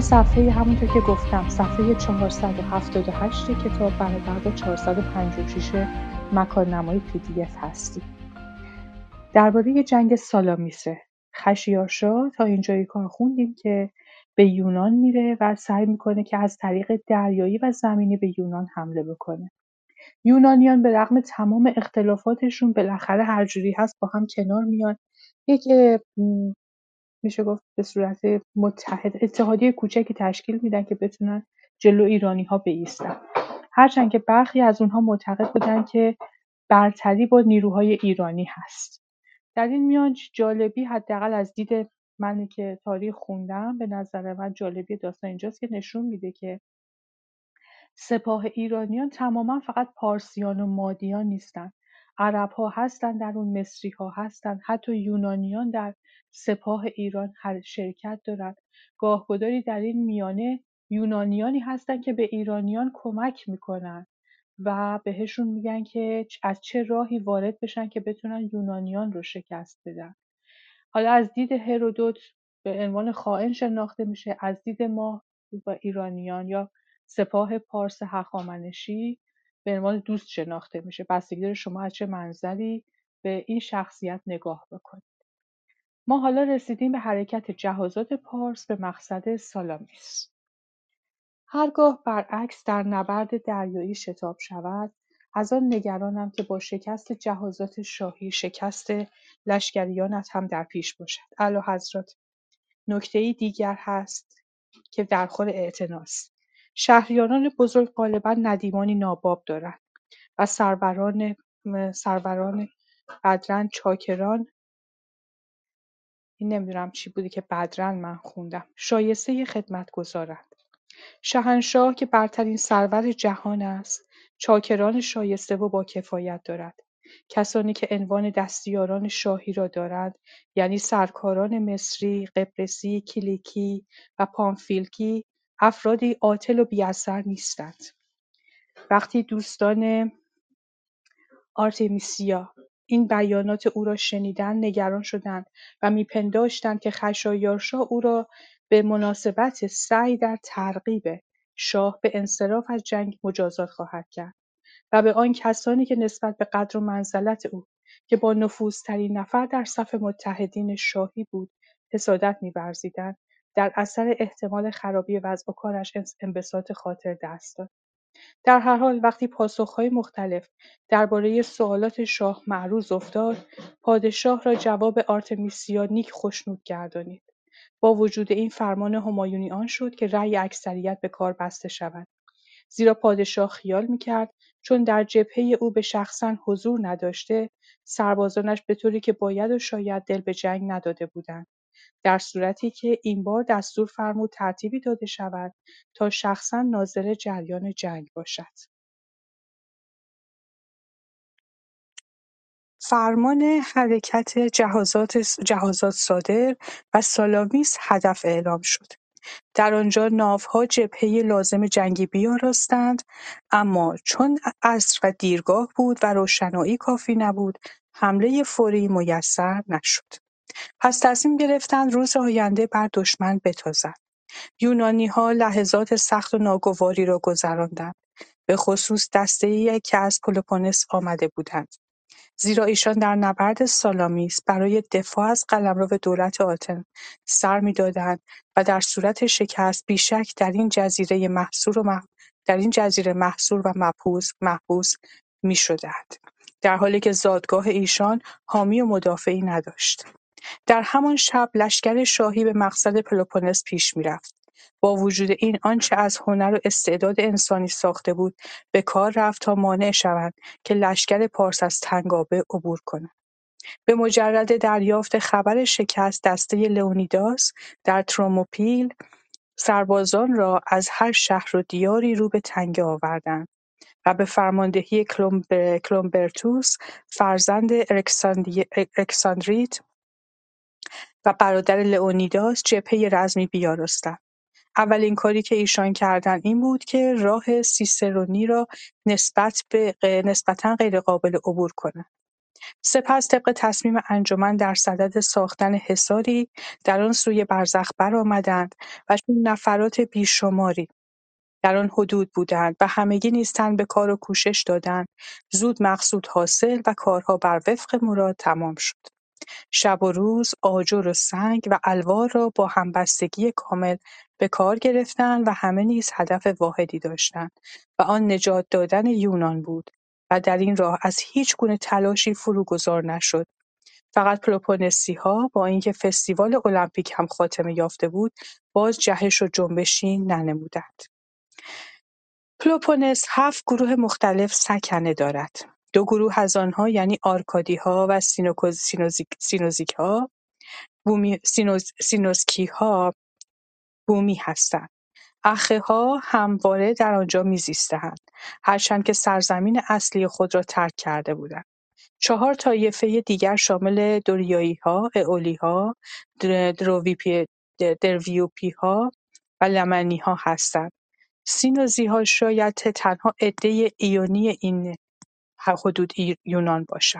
صفحه همونطور که گفتم صفحه 478 کتاب برابر با 456 مکان نمای پی دی اف هستی درباره جنگ سالامیسه. خشیارشا تا اینجای کار خوندیم که به یونان میره و سعی می‌کنه که از طریق دریایی و زمینی به یونان حمله بکنه. یونانیان به رغم تمام اختلافاتشون بالاخره هر جوری هست با هم کنار میان. یک میشه گفت به صورت متحد اتحادیه کوچکی تشکیل میدن که بتونن جلو ایرانی ها بیستن. هرچند که برخی از اونها معتقد بودن که برتری با نیروهای ایرانی هست. در این میان جالبی حداقل از دید منی که تاریخ خوندم به نظر من جالبی داستان اینجاست که نشون میده که سپاه ایرانیان تماما فقط پارسیان و مادیان نیستن ها هستن در اون ها هستن. حتی یونانیان در سپاه ایران هر شرکت دارند گاهگداری در این میانه یونانیانی هستن که به ایرانیان کمک می‌کنن و بهشون میگن که از چه راهی وارد بشن که بتونن یونانیان رو شکست بدن. حالا از دید هرودوت به عنوان خائن شناخته میشه از دید ما و ایرانیان یا سپاه پارس هخامنشی به عنوان دوست شناخته میشه. بستگی داره شما از چه منظری به این شخصیت نگاه بکنید. ما حالا رسیدیم به حرکت جهازات پارس به مقصد سالامیس هرگاه برعکس در نبرد دریایی شتاب شود از آن نگرانم که با شکست جهازات شاهی شکست لشکریانت هم در پیش باشد. حضرت نکته دیگر هست که در خور اعتناست. شهریاران بزرگ غالبا ندیمانی ناباب دارند و سروران سروران بدرن چاکران این نمی‌دونم چی بودی که بدرن من خوندم شایسته خدمت گذارند شهنشاه که برترین سرور جهان است چاکران شایسته و با کفایت دارد. کسانی که عنوان دستیاران شاهی را دارند یعنی سرکاران مصری، قبرسی، کلیکی و پامفیلکی افرادی عاطل و بی‌اثر نیستند. وقتی دوستان آرتمیسیا این بیانات او را شنیدند نگران شدند و میپنداشتند که خشایارشا او را به مناسبت سعی در ترغیب شاه به انصراف از جنگ مجازات خواهد کرد و به آن کسانی که نسبت به قدر و منزلت او که با نفوذترین نفر در صف متحدین شاهی بود حسادت می‌ورزیدند در اثر احتمال خرابی وضع و کارش انبساط خاطر دست داد. در هر حال وقتی پاسخهای مختلف درباره سوالات شاه معروض افتاد پادشاه را جواب آرتمیسیا نیک خشنود گردانید. با وجود این فرمان همایونی آن شد که رأی اکثریت به کار بسته شود. زیرا پادشاه خیال می‌کرد چون در جبهه او به شخصا حضور نداشته سربازانش به طوری که باید و شاید دل به جنگ نداده بودند. در صورتی که این بار دستور فرمود ترتیبی داده شود تا شخصا ناظر جریان جنگ باشد. فرمان حرکت جهازات, جهازات صادر و سالامیس هدف اعلام شد. در آنجا ناوها جبهه لازم جنگی بیاراستند اما چون عصر و دیرگاه بود و روشنایی کافی نبود حمله فوری میسر نشد. پس تصمیم گرفتند روز آینده بر دشمن بتازند. یونانی‌ها لحظات سخت و ناگواری را گذراندند، خصوصا دسته‌ای که از پلوپونس آمده بودند. زیرا ایشان در نبرد سالامیس برای دفاع از قلمرو دولت آتن سر می‌دادند و در صورت شکست بیشک در این جزیره محصور و در این جزیره محصور و محبوس محبوس می‌شدند در حالی که زادگاه ایشان حامی و مدافعی نداشت در همان شب لشکر شاهی به مقصد پلوپونس پیش می‌رفت. با وجود این آنچه از هنر و استعداد انسانی ساخته بود به کار رفت تا مانع شوند که لشکر پارس از تنگابه عبور کند. به مجرد دریافت خبر شکست دسته لئونیداس در تروموپیل سربازان را از هر شهر و دیاری رو به تنگه آوردند و به فرماندهی کلومبرتوس فرزند الکساندریت و برادر لئونیداس جبهه رزمی بیاراستند. اولین کاری که ایشان کردند این بود که راه سیسرونی را نسبتا غیرقابل عبور کنند. سپس طبق تصمیم انجمن در صدد ساختن حصاری در آن سوی برزخ برآمدند و چون نفرات بیشماری در آن حدود بودند و همگی نیز تن به کار و کوشش دادند زود مقصود حاصل و کارها بر وفق مراد تمام شد شب و روز آجر و سنگ و الوار را با همبستگی کامل به کار گرفتند و همه نیز هدف واحدی داشتند و آن نجات دادن یونان بود و در این راه از هیچگونه تلاشی فروگذار نشد فقط پلوپونسی‌ها با اینکه فستیوال المپیک هم خاتمه یافته بود باز جهش و جنبشی ننمودند پلوپونس هفت گروه مختلف سکنه دارد. دو گروه از آنها یعنی آرکادی‌ها و سینوزیکها سینوسکی‌ها بومی هستند. اخه‌ها همواره در آنجا میزیستند هرچند که سرزمین اصلی خود را ترک کرده بودند. چهار طایفه دیگر شامل دوریایی‌ها، ائولی‌ها، درویوپی‌ها و لمنی‌ها هستند. سینوزی‌ها شاید تنها عده ایونی این حدود یونان باشد،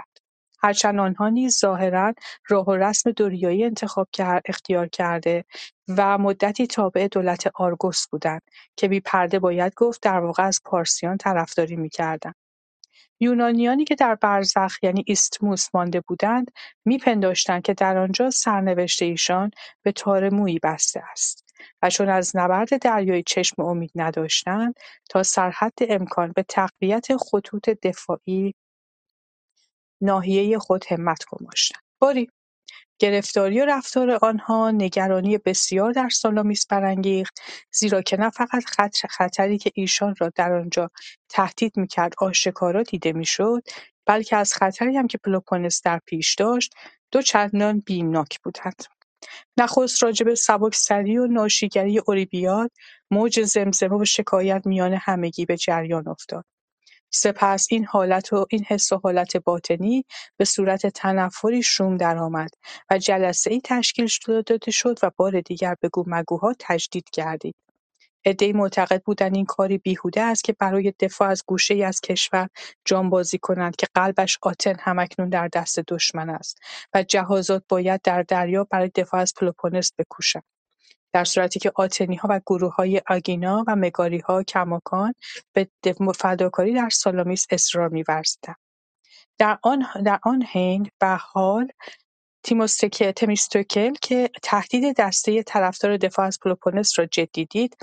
هرچند آنها نیز ظاهرا راه و رسم دوریایی انتخاب اختیار کرده و مدتی تابع دولت آرگوس بودند که بی پرده باید گفت در واقع از پارسیان طرفداری می‌کردند. یونانیانی که در برزخ یعنی ایستموس مانده بودند میپنداشتند که در آنجا سرنوشت ایشان به تار مویی بسته است و چون از نبرد دریایی چشم امید نداشتند تا سرحد امکان به تقویت خطوط دفاعی ناحیه خود همت گماشتند. باری گرفتاری و رفتار آنها نگرانی بسیار در سالامیس برانگیخت زیرا که نه فقط خطری که ایشان را در آنجا تهدید می‌کرد آشکارا دیده می‌شد بلکه از خطری هم که پلوپونس در پیش داشت دو چندان بیمناک بودند. نخست راجب سبکسری و ناشیگری اولیبیاد موج زمزمه و شکایت میان همگی به جریان افتاد سپس این حالت و این حس و حالت باطنی به صورت تنفری شوم درآمد و ای تشکیل داده شد و بار دیگر بگو-مگوها تجدید گردید. عدهای معتقد بودند این کاری بیهوده است که برای دفاع از ای از کشور جانبازی کنند که قلبش آتن همکنون در دست دشمن است و جهازات باید در دریا برای دفاع از پلوپونس بکوشند. در صورتی که آتنی‌ها و گروه‌های آگینا و مگاری‌ها کماکان به فداکاری در سالامیس اصرار می‌ورزیدند. در آن در آن حین حال تمیستوکل که تهدید دسته طرفدار دفاع از پلوپونس را جدی دید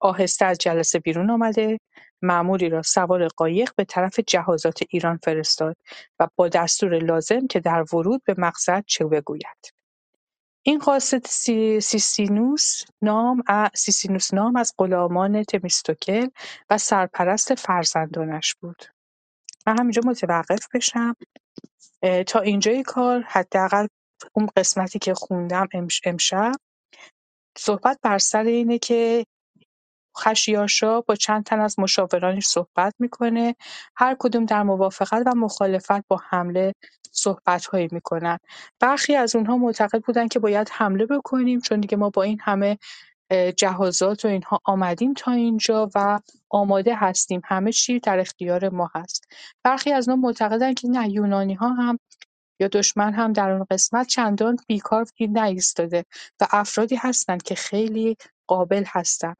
آهسته از جلسه بیرون آمده مأموری را سوار قایق به طرف جهازات ایران فرستاد و با دستور لازم که در ورود به مقصد چه بگوید. این قاصد سیسینوس نام سیسینوس نام از غلامان تمیستوکل و سرپرست فرزندانش بود. من همینجا متوقف بشم. تا اینجای کار حداقل اون قسمتی که خوندم امشب. صحبت بر سر اینه که خشیاشا با چند تن از مشاورانش صحبت می‌کنه. هر کدوم در موافقت و مخالفت با حمله صحبتهایی می‌کنن. برخی از اونها معتقد بودن که باید حمله بکنیم چون دیگه ما با این همه جهازات و اینها آمدیم تا اینجا و آماده هستیم. همه چی در اختیار ما هست. برخی از اونها معتقدن که نه یونانی ها هم یا دشمن هم در اون قسمت چندان بیکار نایستاده و افرادی هستند که خیلی قابل هستند.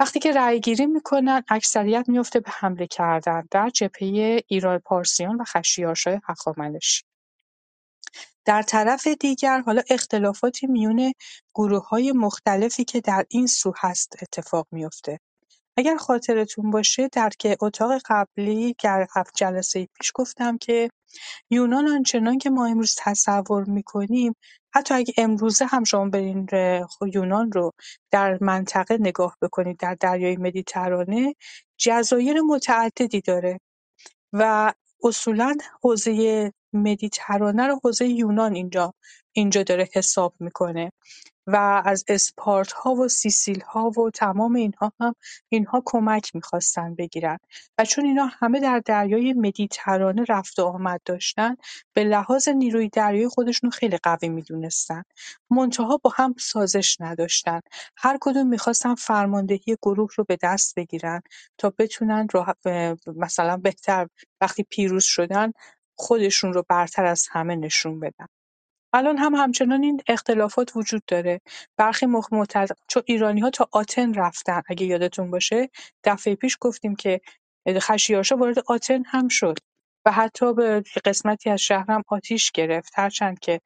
وقتی که رأیگیری می‌کنن اکثریت میفته به حمله کردن در جبهه ایران پارسیان و خشیارشای هخامنشی در طرف دیگر حالا اختلافاتی میون های مختلفی که در این سو هست اتفاق میفته اگر خاطرتون باشه در که اتاق قبلی در جلسه پیش گفتم که یونان آنچنان که ما امروز تصور می‌کنیم حتی اگه امروزه هم شما برین یونان رو در منطقه نگاه بکنید در دریای مدیترانه جزایر متعددی داره و اصولا حوزه مدیترانه رو حوزه یونان اینجا اینجا داره حساب می‌کنه. و از ها و ها و تمام اینها هم اینها کمک می‌خواستن بگیرن. و چون اینا همه در دریای مدیترانه رفت و آمد داشتن به لحاظ نیروی دریایی خودشون خیلی قوی می‌دونستن. منتها با هم سازش نداشتن. هر کدوم می‌خواستن فرماندهی گروه رو به دست بگیرن تا بتونن مثلا بهتر وقتی پیروز شدن خودشون رو برتر از همه نشون بدن. الان هم همچنان این اختلافات وجود داره. برخی موقع معتقد چون ایرانی ها تا آتن رفتن اگه یادتون باشه. دفعه پیش گفتیم که خشیارشا وارد آتن هم شد و حتی به قسمتی از شهر هم آتیش گرفت. هرچند که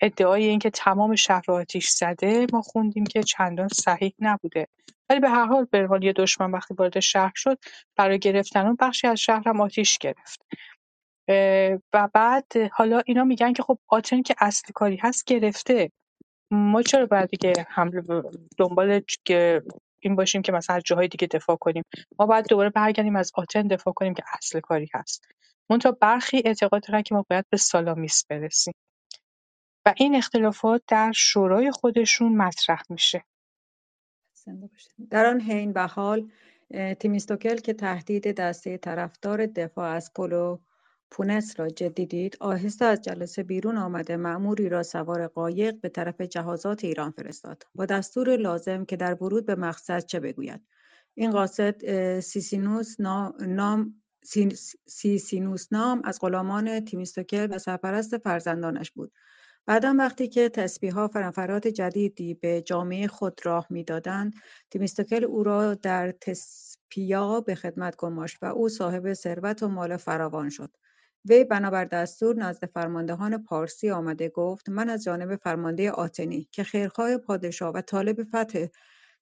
ادعای اینکه تمام شهر آتیش زده ما خوندیم که چندان صحیح نبوده. ولی به هر حال به حال یه دشمن وقتی وارد شهر شد برای گرفتن اون بخشی از شهر هم آتیش گرفت. و بعد حالا اینا میگن که خب آتن که اصلی کاری هست گرفته. ما چرا باید دیگه حمله دنبال این باشیم که مثلا از جاهای دیگه دفاع کنیم؟ ما باید دوباره برگردیم از آتن دفاع کنیم که اصل کاری هست. منتها برخی اعتقاد دارن که ما باید به سالامیس برسیم. و این اختلافات در شورای خودشون مطرح میشه. در آن حین و حال تمیستوکل که تهدید دسته طرفدار دفاع از پلوپونس را جدی دید آهسته از جلسه بیرون آمده مأموری را سوار قایق به طرف جهازات ایران فرستاد. با دستور لازم که در ورود به مقصد چه بگوید؟ این قاصد سیسینوس نام سیسینوس نام از غلامان تمیستوکل و سرپرست فرزندانش بود. بعدا وقتی که تسبیح‌ها فرنفرات جدیدی به جامعه خود راه می‌دادند تیمیستوکل او را در تسپیا به خدمت گماشت و او صاحب ثروت و مال فراوان شد. وی بنابر دستور نزد فرماندهان پارسی آمده گفت من از جانب فرمانده آتنی که خیرخواه پادشاه و طالب فتح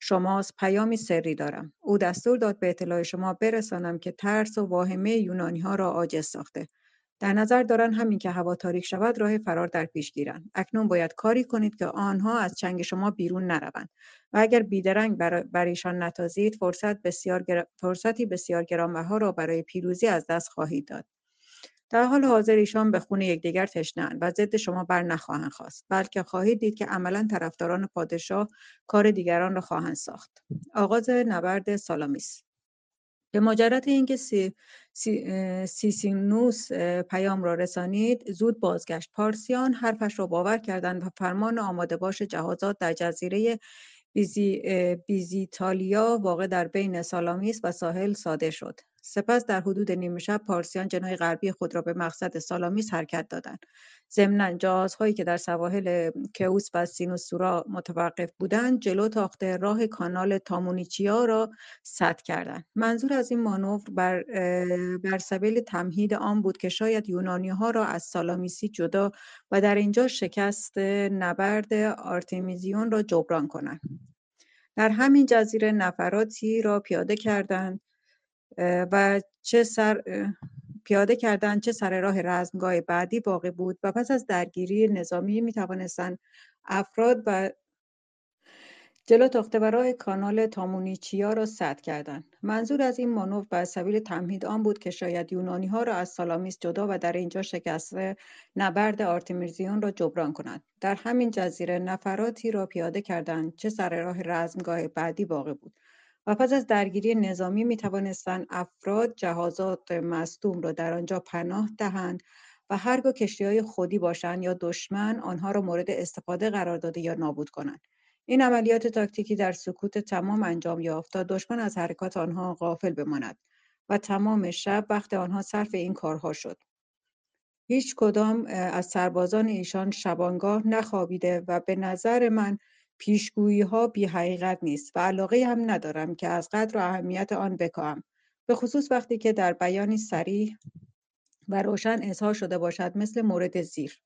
شماست پیامی سری دارم. او دستور داد به اطلاع شما برسانم که ترس و واهمه یونانی ها را عاجز ساخته. در نظر دارن همین که هوا تاریک شود راه فرار در پیش گیرند اکنون باید کاری کنید که آنها از چنگ شما بیرون نروند. و اگر بیدرنگ بر, بر ایشان نتازید فرصت بسیار فرصتی بسیار گرانبها را برای پیروزی از دست خواهید داد. در حال حاضر ایشان به خون یکدیگر تشنهاند و ضد شما بر نخواهند خواست بلکه خواهید دید که عملا طرفداران پادشاه کار دیگران را خواهند ساخت. آغاز نبرد سالامیس. به مجرد اینکه سی، سی، سیسینوس پیام را رسانید زود بازگشت. پارسیان حرفش را باور کردند و فرمان آماده باش جهازات در جزیره بیزی، بیزیتالیا واقع در بین سالامیس و ساحل صادر شد. سپس در حدود نیمه شب پارسیان جناح غربی خود را به مقصد سالامیس حرکت دادند. ضمنا جهازهایی که در سواحل کئوس و سینوسورا متوقف بودند جلو تاخته راه کانال تا مونیچیا را سد کردند. منظور از این مانور بر, بر سبیل تمهید آن بود که شاید یونانی ها را از سالامیسی جدا و در اینجا شکست نبرد آرتمیزیون را جبران کنند. در همین جزیره نفراتی را پیاده کردند. و چه سر پیاده کردن چه سر راه رزمگاه بعدی باقی بود و پس از درگیری نظامی می توانستند افراد و جلو تخته راه کانال تامونیچیا را سد کردند. منظور از این مانور به سبیل تمهید آن بود که شاید یونانی ها را از سالامیس جدا و در اینجا شکست نبرد آرتمیزیون را جبران کنند. در همین جزیره نفراتی را پیاده کردند چه سر راه رزمگاه بعدی باقی بود. و پس از درگیری نظامی می توانستند افراد جهازات مصدوم را در آنجا پناه دهند و هرگاه کشتی های خودی باشند یا دشمن آنها را مورد استفاده قرار داده یا نابود کنند. این عملیات تاکتیکی در سکوت تمام انجام یافت تا دشمن از حرکات آنها غافل بماند و تمام شب وقت آنها صرف این کارها شد. هیچ کدام از سربازان ایشان شبانگاه نخوابیده و به نظر من ها بی حقیقت نیست و علاقه هم ندارم که از قدر و اهمیت آن بکاهم به خصوص وقتی که در بیانی سریح و روشن اظهار شده باشد مثل مورد زیر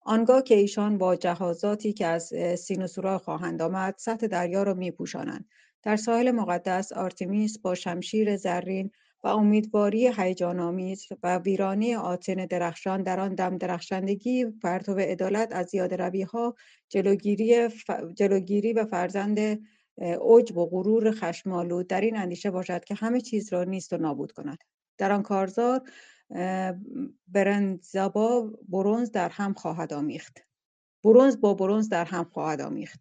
آنگاه که ایشان با جهازاتی که از سینوسورا خواهند آمد سطح دریا را می پوشانند. در ساحل مقدس آرتمیس با شمشیر زرین و امیدواری هیجانآمیز و ویرانی آتن درخشان در آن دم درخشندگی پرتو عدالت از ها جلوگیری, جلوگیری و فرزند عجب و غرور خشمالود در این اندیشه باشد که همه چیز را نیست و نابود کند. در آن کارزار برنزابا برونز در هم خواهد آمیخت. برونز با برونز در هم خواهد آمیخت.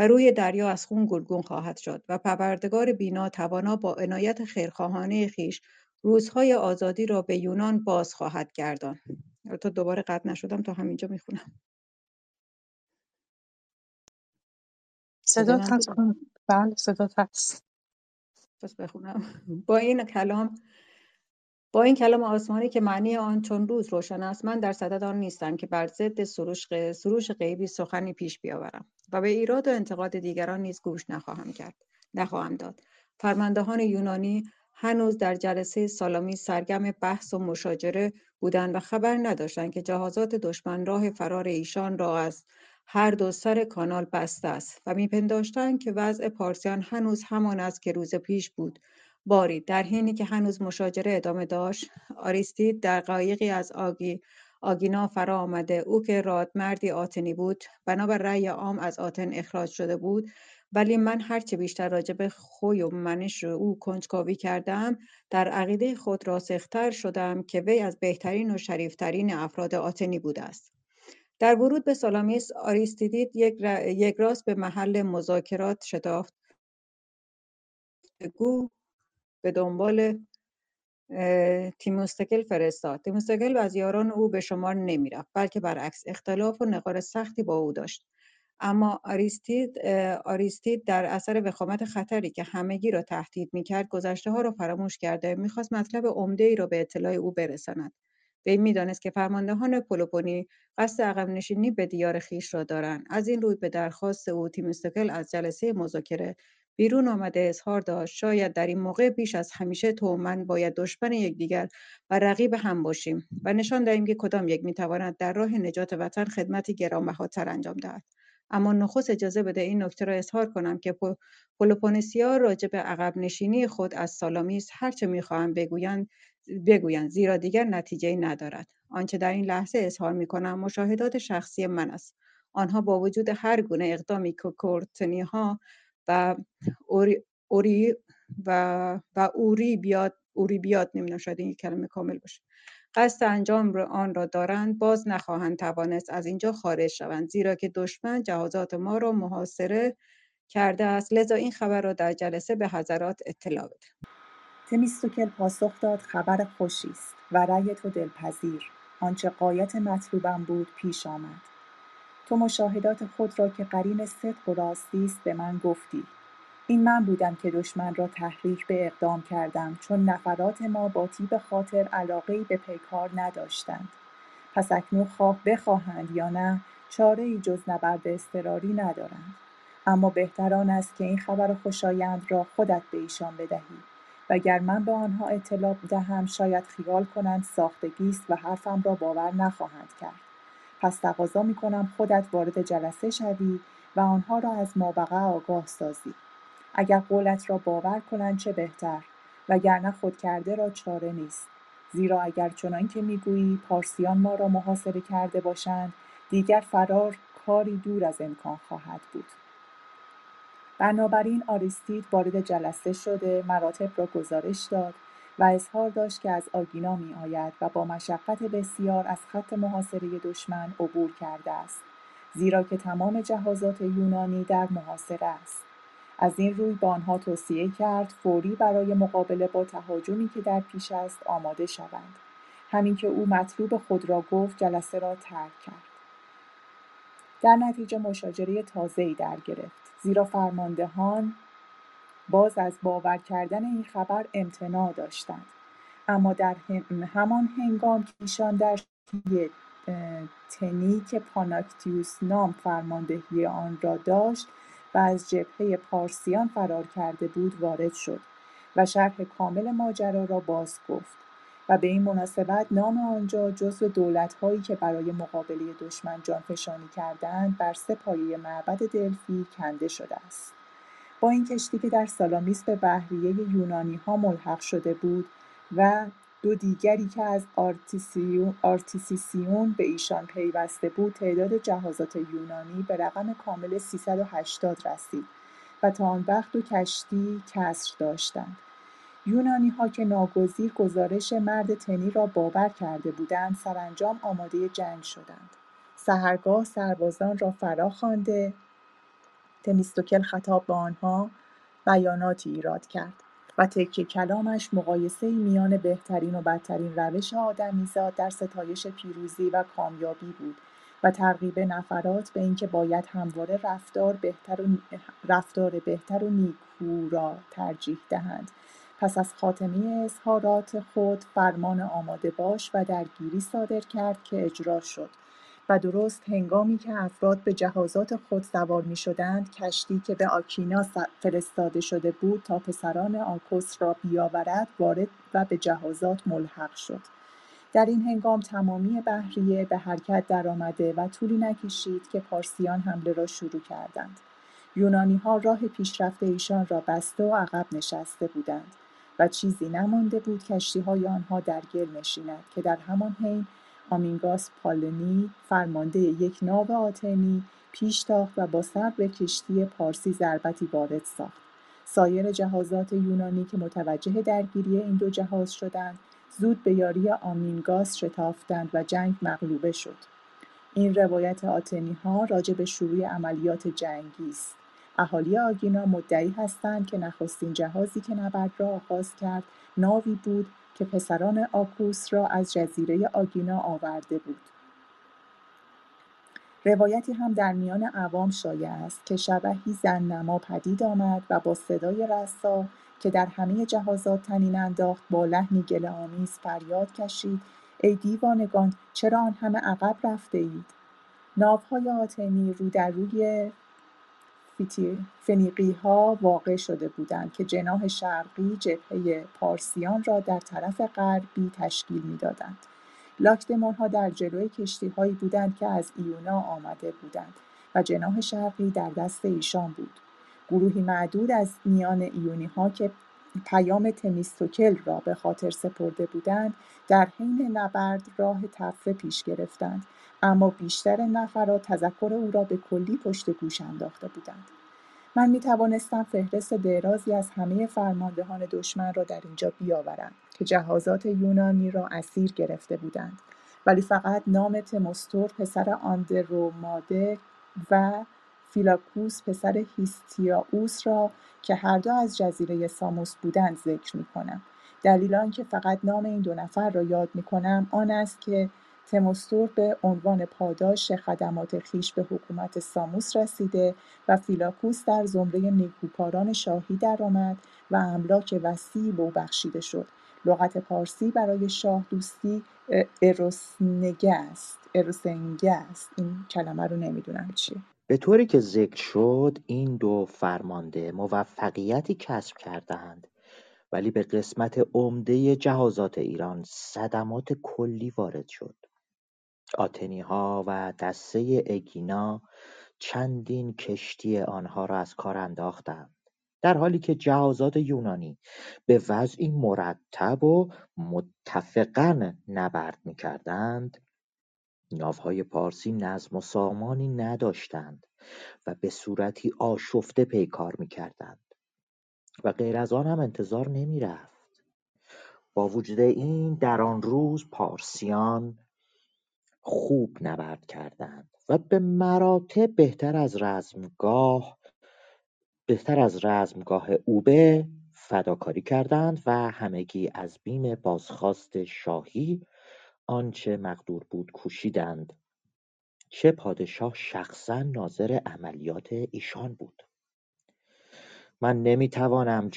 و روی دریا از خون گلگون خواهد شد و پروردگار بینا توانا با عنایت خیرخواهانه خیش روزهای آزادی را به یونان باز خواهد گردان تا دوباره قطع نشدم تا همینجا می‌خونم. صدا هست؟ بله صدا هست. پس بخونم. با این کلام با این کلام آسمانی که معنی آن چون روز روشن است من در صدد آن نیستم که بر ضد سروش, سروش غیبی سخنی پیش بیاورم و به ایراد و انتقاد دیگران نیز گوش نخواهم کرد نخواهم داد. فرماندهان یونانی هنوز در جلسه سالامی سرگم بحث و مشاجره بودند و خبر نداشتند که جهازات دشمن راه فرار ایشان را از هر دو سر کانال بسته است و میپنداشتند که وضع پارسیان هنوز همان است که روز پیش بود. باری در حینی که هنوز مشاجره ادامه داشت آریستید در قایقی از آگی آگینا فرا آمده. او که رادمردی آتنی بود بنابر رأی عام از آتن اخراج شده بود. ولی من هرچه بیشتر راجع به خوی و منش او کنجکاوی کردم در عقیده خود راسختر شدم که وی از بهترین و شریفترین افراد آتنی بوده است. در ورود به سالامیس آریستیدید یک, یک راست به محل مذاکرات شتافت. گو به دنبال تیموستکل فرستاد. تیموستکل از یاران او به شمار نمی‌رفت بلکه برعکس اختلاف و نقار سختی با او داشت. اما آریستید, آریستید در اثر وخامت خطری که همگی را تهدید می‌کرد گذشته ها را فراموش کرده می‌خواست مطلب عمده ای را به اطلاع او برساند. وی می‌دانست که فرماندهان پولوپونی قصد عقب نشینی به دیار خیش را دارند. از این روی به درخواست او تیموستکل از جلسه مذاکره بیرون آمده اظهار داشت. شاید در این موقع بیش از همیشه تو من باید دشمن یکدیگر و رقیب هم باشیم و نشان دهیم که کدام یک می‌تواند در راه نجات وطن خدمتی گرانبهاتر انجام دهد. اما نخست اجازه بده این نکته را اظهار کنم که پولوپونسیا راجع به عقب نشینی خود از سالامیس هرچه می‌خواهند بگویند بگویند زیرا دیگر نتیجه ندارد. آنچه در این لحظه اظهار می کنم مشاهدات شخصی من است. آنها با وجود هر گونه اقدامی که کورتنی ها و اوری, و, و اوری بیاد اوری بیاد نمی‌دونم شاید این کلمه کامل باشه. قصد انجام آن را دارند باز نخواهند توانست از اینجا خارج شوند زیرا که دشمن جهازات ما را محاصره کرده است. لذا این خبر را در جلسه به حضرات اطلاع بده. تمیستوکل پاسخ داد خبر خوشی است و رأی تو دلپذیر. آنچه قایت مطلوبم بود پیش آمد. تو مشاهدات خود را که قرین صدق و راستی است به من گفتی. این من بودم که دشمن را تحریک به اقدام کردم چون نفرات ما با تیب خاطر علاقه به پیکار نداشتند. پس اکنون خواه بخواهند یا نه چاره ای جز نبرد اضطراری ندارند. اما بهتر آن است که این خبر خوشایند را خودت به ایشان بدهی. وگر من به آنها اطلاع دهم شاید خیال کنند ساختگی است و حرفم را باور نخواهند کرد. پس تقاضا می‌کنم خودت وارد جلسه شوی و آنها را از مابقع آگاه سازی. اگر قولت را باور کنند چه بهتر وگرنه خود کرده را چاره نیست. زیرا اگر چنان که می‌گویی پارسیان ما را محاصره کرده باشند دیگر فرار کاری دور از امکان خواهد بود. بنابراین آریستید وارد جلسه شده مراتب را گزارش داد و اظهار داشت که از آگینا می آید و با مشقت بسیار از خط محاصره دشمن عبور کرده است زیرا که تمام جهازات یونانی در محاصره است. از این روی با آنها توصیه کرد فوری برای مقابله با تهاجمی که در پیش است آماده شوند. همین که او مطلوب خود را گفت جلسه را ترک کرد. در نتیجه مشاجره تازه‌ای در گرفت زیرا فرماندهان باز از باور کردن این خبر امتناع داشتند. اما در همان هنگام که ایشان در تنی که پاناکتیوس نام فرماندهی آن را داشت و از جبهه پارسیان فرار کرده بود وارد شد و شرح کامل ماجرا را باز گفت و به این مناسبت نام آنجا جزو دولتهایی که برای مقابله دشمن جانفشانی کردند بر سه پایه معبد دلفی کنده شده است. با این کشتی که در سالامیس به بحریه یونانی ها ملحق شده بود و دو دیگری که از آرتمیسیون به ایشان پیوسته بود تعداد جهازات یونانی به رقم کامل 380 رسید و تا آن وقت دو کشتی کسر داشتند. یونانی ها که ناگزیر گزارش مرد تنی را باور کرده بودند سرانجام آماده جنگ شدند. سحرگاه سربازان را فرا خوانده تمیستوکل خطاب به آنها بیاناتی ایراد کرد و تکه کلامش مقایسه میان بهترین و بدترین روش آدمیزاد در ستایش پیروزی و کامیابی بود و ترغیب نفرات به اینکه باید همواره رفتار بهتر و رفتار بهتر و نیکو را ترجیح دهند. پس از خاتمه اظهارات خود فرمان آماده باش و درگیری صادر کرد که اجرا شد. و درست هنگامی که افراد به جهازات خود سوار می شدند کشتی که به آکینا فرستاده شده بود تا پسران آکوس را بیاورد وارد و به جهازات ملحق شد. در این هنگام تمامی بحریه به حرکت درآمده و طولی نکشید که پارسیان حمله را شروع کردند. یونانی ها راه پیشرفت ایشان را بسته و عقب نشسته بودند و چیزی نمانده بود کشتی های آنها در گل نشیند که در همان حین آمینگاس پالنی فرمانده یک ناو آتنی پیش تاخت و با سر به کشتی پارسی ضربتی وارد ساخت. سایر جهازات یونانی که متوجه درگیری این دو جهاز شدند زود به یاری آمینگاس شتافتند و جنگ مغلوبه شد. این روایت ها راجع به شروع عملیات جنگی است. اهالی آگینا مدعی هستند که نخستین جهازی که نبرد را آغاز کرد ناوی بود که پسران آکوس را از جزیره آگینا آورده بود. روایتی هم در میان عوام شایع است که شبهی نما پدید آمد و با صدای رسا که در همه جهازات تنین انداخت با لحنی آمیز فریاد کشید ای دیوانگان چرا آن همه عقب رفته اید؟ ناوهای آتنی رو در روی ها واقع شده بودند که جناح شرقی جبهه پارسیان را در طرف غربی تشکیل می‌دادند. ها در جلوی کشتیهایی بودند که از ایونا آمده بودند و جناح شرقی در دست ایشان بود. گروهی معدود از میان ایونی ها که پیام تمیستوکل را به خاطر سپرده بودند در حین نبرد راه تفره پیش گرفتند اما بیشتر نفرات تذکر او را به کلی پشت گوش انداخته بودند. من می توانستم فهرست درازی از همه فرماندهان دشمن را در اینجا بیاورم که جهازات یونانی را اسیر گرفته بودند ولی فقط نام تمستور پسر آندروماده و فیلاکوس پسر هیستیاوس را که هر دو از جزیره ساموس بودند ذکر می کنم. دلیل آنکه فقط نام این دو نفر را یاد می کنم آن است که تمستور به عنوان پاداش خدمات خیش به حکومت ساموس رسیده و فیلاکوس در زمره نیکوکاران شاهی درآمد و املاک وسیعی به او بخشیده شد. لغت پارسی برای شاه دوستی اروسنگه است. اروسنگه است. این کلمه رو نمی‌دونم چیه. به طوری که ذکر شد این دو فرمانده موفقیتی کسب کردند ولی به قسمت عمده جهازات ایران صدمات کلی وارد شد. ها و دسته اگینا چندین کشتی آنها را از کار انداختند در حالی که جهازات یونانی به وضعی مرتب و متفقا نبرد می‌کردند ناوهای پارسی نظم و سامانی نداشتند و به صورتی آشفته پیکار می‌کردند و غیر از آن هم انتظار نمی‌رفت. با وجود این در آن روز پارسیان خوب نبرد کردند و به مراتب بهتر از رزمگاه بهتر از رزمگاه اوبه فداکاری کردند و همگی از بیم بازخواست شاهی آنچه مقدور بود کوشیدند. چه پادشاه شخصا ناظر عملیات ایشان بود. من نمی‌توانم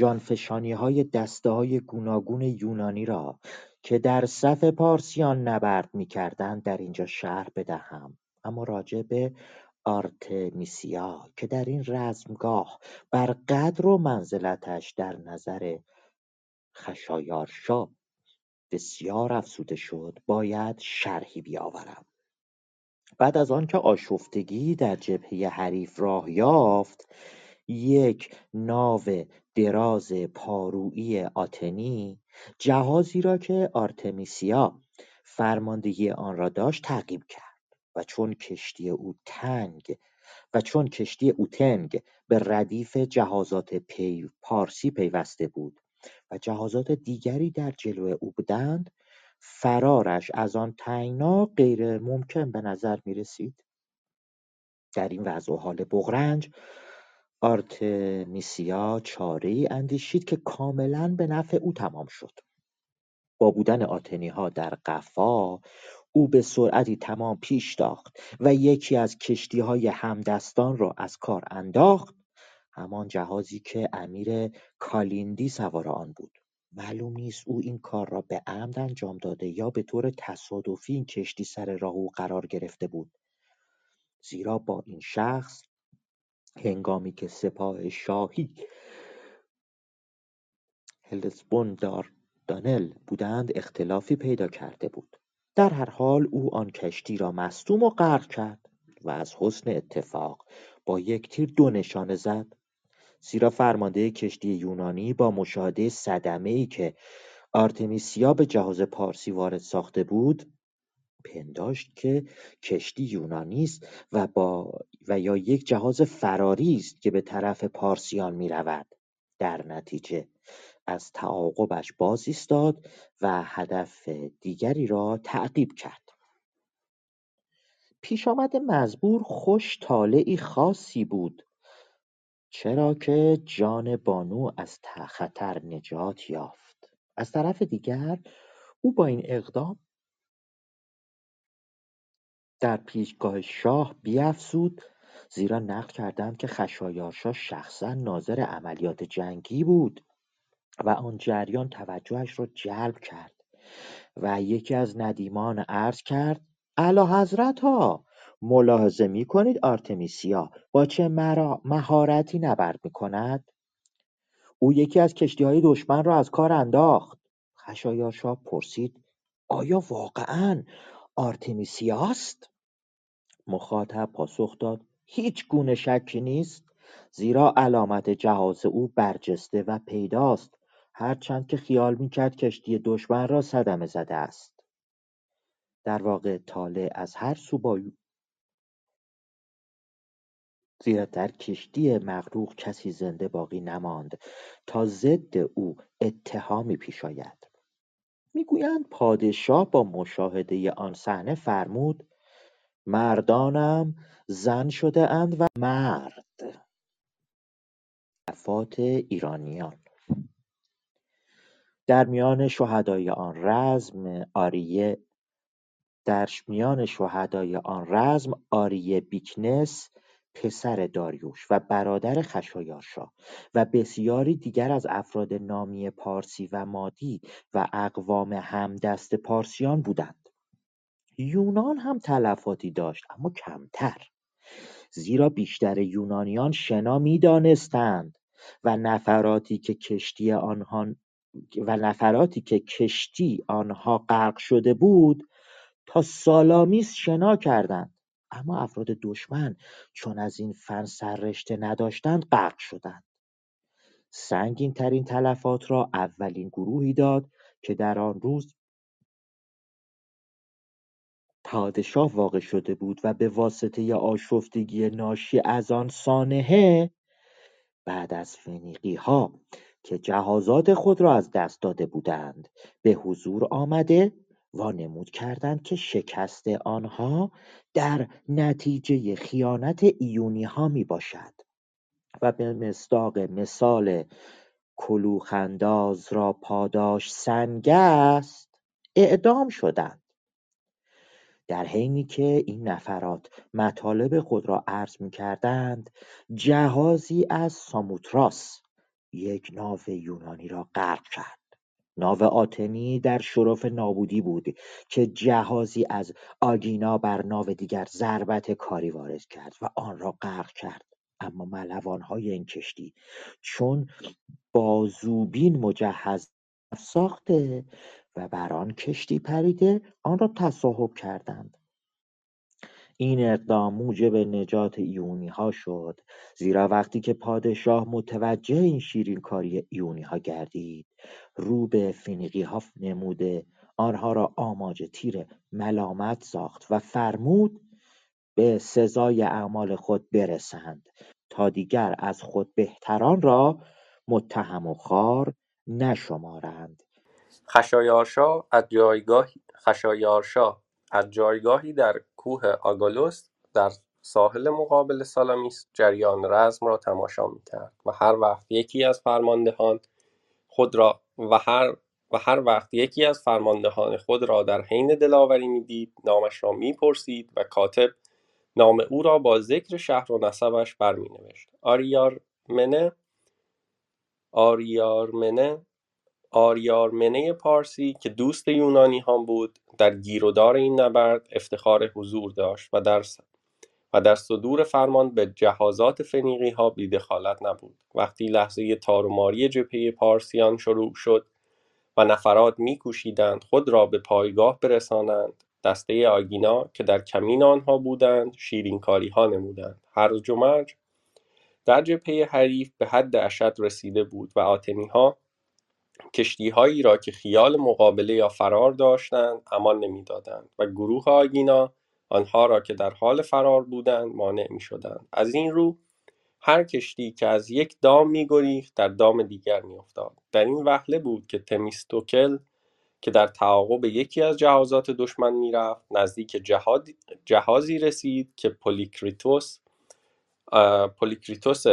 های دسته های گوناگون یونانی را که در صف پارسیان نبرد می‌کردند در اینجا شرح بدهم اما راجع به آرتمیسیا که در این رزمگاه بر قدر و منزلتش در نظر خشایارشا بسیار افزوده شد باید شرحی بیاورم. بعد از آنکه آشفتگی در جبهه حریف راه یافت یک ناو دراز پارویی آتنی جهازی را که آرتمیسیا فرماندهی آن را داشت تعقیب کرد و چون کشتی او تنگ و چون کشتی او تنگ به ردیف جهازات پی پارسی پیوسته بود و جهازات دیگری در جلو او بودند فرارش از آن تنگنا غیر ممکن به نظر می رسید در این وضع و حال بغرنج آرتمیسیا ای اندیشید که کاملا به نفع او تمام شد. با بودن ها در قفا او به سرعتی تمام پیش تاخت و یکی از های همدستان را از کار انداخت همان جهازی که امیر کالیندی سوار آن بود. معلوم نیست او این کار را به عمد انجام داده یا به طور تصادفی این کشتی سر راه او قرار گرفته بود. زیرا با این شخص هنگامی که سپاه شاهی دانل بودند اختلافی پیدا کرده بود. در هر حال او آن کشتی را مصدوم و غرق کرد و از حسن اتفاق با یک تیر دو نشانه زد. زیرا فرمانده کشتی یونانی با مشاهده صدمه ای که آرتمیسیا به جهاز پارسی وارد ساخته بود پنداشت که کشتی یونانی است و, با و یا یک جهاز فراری است که به طرف پارسیان می رود. در نتیجه از تعاقبش باز ایستاد و هدف دیگری را تعقیب کرد. پیشامد مزبور خوش طالعی خاصی بود چرا که جان بانو از خطر نجات یافت. از طرف دیگر او با این اقدام در پیشگاه شاه بیافزود زیرا نقل کردند که خشایارشا شخصا ناظر عملیات جنگی بود و آن جریان توجهش را جلب کرد و یکی از ندیمان عرض کرد حضرت ها ملاحظه می کنید آرتمیسیا با چه مهارتی نبرد می کند؟ او یکی از کشتی های دشمن را از کار انداخت خشایارشا پرسید آیا واقعا آرتمیسیاست؟ مخاطب پاسخ داد هیچ گونه شکی نیست زیرا علامت جهاز او برجسته و پیداست هرچند که خیال می‌کرد کشتی دشمن را صدمه زده است در واقع طالع از هر سو با زیرا در کشتی مغروق کسی زنده باقی نماند تا ضد او اتهامی پیش آید. می‌گویند پادشاه با مشاهده آن صحنه فرمود مردانم زن شده اند و مرد. وفات ایرانیان. در میان شهدای آن رزم آریه در میان شهدای آن رزم آریه بیکنس پسر داریوش و برادر خشایارشا و بسیاری دیگر از افراد نامی پارسی و مادی و اقوام همدست پارسیان بودند. یونان هم تلفاتی داشت اما کمتر. زیرا بیشتر یونانیان شنا می‌دانستند و نفراتی که کشتی آنها و نفراتی که کشتی آنها غرق شده بود تا سالامیس شنا کردند. اما افراد دشمن چون از این فن سررشته نداشتند غرق شدند. سنگین ترین تلفات را اولین گروهی داد که در آن روز پادشاه واقع شده بود و به واسطه آشفتگی ناشی از آن سانحه بعد از ها که جهازات خود را از دست داده بودند به حضور آمده وانمود کردند که شکست آنها در نتیجه خیانت ها می باشد و به مصداق مثال کلوخنداز را پاداش سنگ است اعدام شدند. در حینی که این نفرات مطالب خود را عرض کردند جهازی از ساموتراس یک ناو یونانی را غرق کرد. ناو آتنی در شرف نابودی بود که جهازی از آگینا بر ناو دیگر ضربت کاری وارد کرد و آن را غرق کرد. اما ملوانهای این کشتی چون بازوبین مجهز ساخته و بر آن کشتی پریده آن را تصاحب کردند. این اقدام موجب نجات ها شد زیرا وقتی که پادشاه متوجه این شیرین کاری ها گردید رو به ها نموده آنها را آماج تیر ملامت ساخت و فرمود به سزای اعمال خود برسند تا دیگر از خود بهتران را متهم و خار نشمارند. خشایارشا از جایگاهی از جایگاهی در کوه آگالوس در ساحل مقابل سالامیس جریان رزم را تماشا می‌کرد و هر وقت یکی از فرماندهان خود را و هر و هر وقت یکی از فرماندهان خود را در حین دلاوری می‌دید نامش را می‌پرسید و کاتب نام او را با ذکر شهر و نسبش برمینوشت. آریارمنه آریارمنه آریارمنه پارسی که دوست یونانی هم بود در گیرودار این نبرد افتخار حضور داشت و در و در صدور فرمان به جهازات فنیقی ها بیدخالت نبود. وقتی لحظه تاروماری جبهه پارسیان شروع شد و نفرات میکوشیدند خود را به پایگاه برسانند. دسته آگینا که در کمین آنها بودند شیرینکاری ها نمودند. هرج و مرج در جبهه حریف به حد اشد رسیده بود و آتنی ها کشتیهایی را که خیال مقابله یا فرار داشتند امان نمی‌دادند و گروه آگینا آنها را که در حال فرار بودند مانع می‌شدند. از این رو هر کشتی که از یک دام میگریخت در دام دیگر میافتاد. در این وهله بود که تمیستوکل که در تعاقب یکی از جهازات دشمن می‌رفت نزدیک جهاد جهازی رسید که پولیکریتوس پولیکریتوس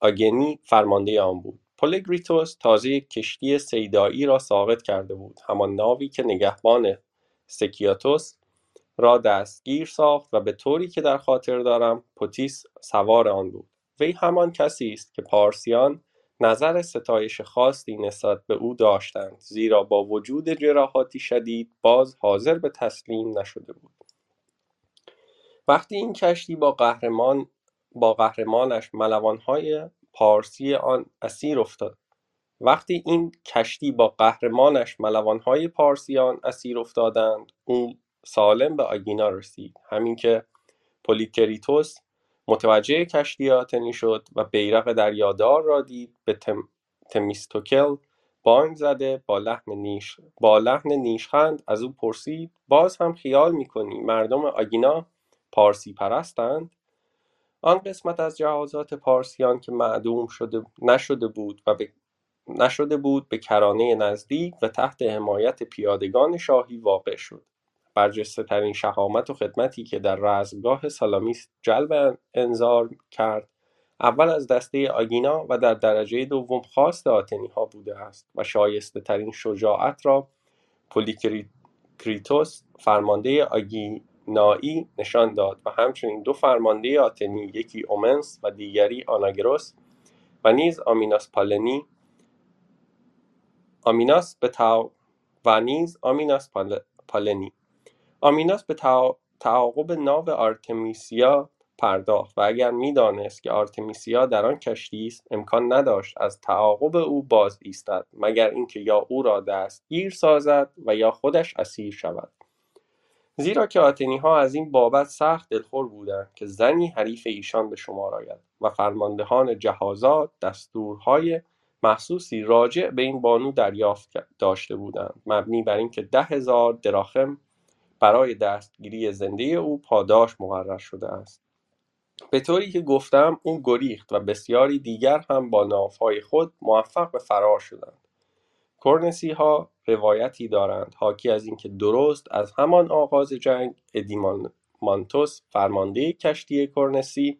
آگنی فرمانده آن بود. پولیکریتوس تازه یک کشتی صیدایی را ساقط کرده بود. همان ناوی که نگهبان سکیاتوس را دستگیر ساخت و به طوری که در خاطر دارم پوتیس سوار آن بود. وی همان کسی است که پارسیان نظر ستایش خاصی نسبت به او داشتند زیرا با وجود جراحاتی شدید باز حاضر به تسلیم نشده بود. وقتی این کشتی با قهرمان با قهرمانش ملوانهای پارسی آن اسیر افتاد. وقتی این کشتی با قهرمانش ملوانهای پارسیان اسیر افتادند او سالم به آگینا رسید. همین که پولیکریتوس متوجه کشتی آتنی شد و بیرق دریادار را دید به تم... تمیستوکل بانگ زده با لحن نیش با لحن نیشخند از او پرسید باز هم خیال می‌کنی مردم آگینا پارسی پرستند؟ آن قسمت از جهازات پارسیان که معدوم شده نشده بود و به نشده بود به کرانه نزدیک و تحت حمایت پیادگان شاهی واقع شد. برجسته ترین شهامت و خدمتی که در رزمگاه سالامیس جلب انظار کرد اول از دسته آگینا و در درجه دوم خواست آتنی ها بوده است و شایسته ترین شجاعت را پولیکریتوس فرمانده آگینایی نشان داد و همچنین دو فرمانده آتنی یکی اومنس و دیگری آناگروس و نیز آمیناس پالنی. آمیناس به و نیز آمیناس پالنی. آمیناس به تعاقب ناو آرتمیسیا پرداخت و اگر می‌دانست که آرتمیسیا در آن کشتی است امکان نداشت از تعاقب او باز ایستد مگر اینکه یا او را دستگیر سازد و یا خودش اسیر شود. زیرا که آتنی ها از این بابت سخت دلخور بودند که زنی حریف ایشان به شمار آید و فرماندهان جهازات دستورهای محسوسی راجع به این بانو دریافت داشته بودند. مبنی بر اینکه ده هزار دراخم برای دستگیری زنده او پاداش مقرر شده است. به طوری که گفتم او گریخت و بسیاری دیگر هم با نافهای خود موفق به فرار شدند. کرنسی ها روایتی دارند. حاکی از اینکه درست از همان آغاز جنگ ادیمانتوس فرمانده کشتی کرنسی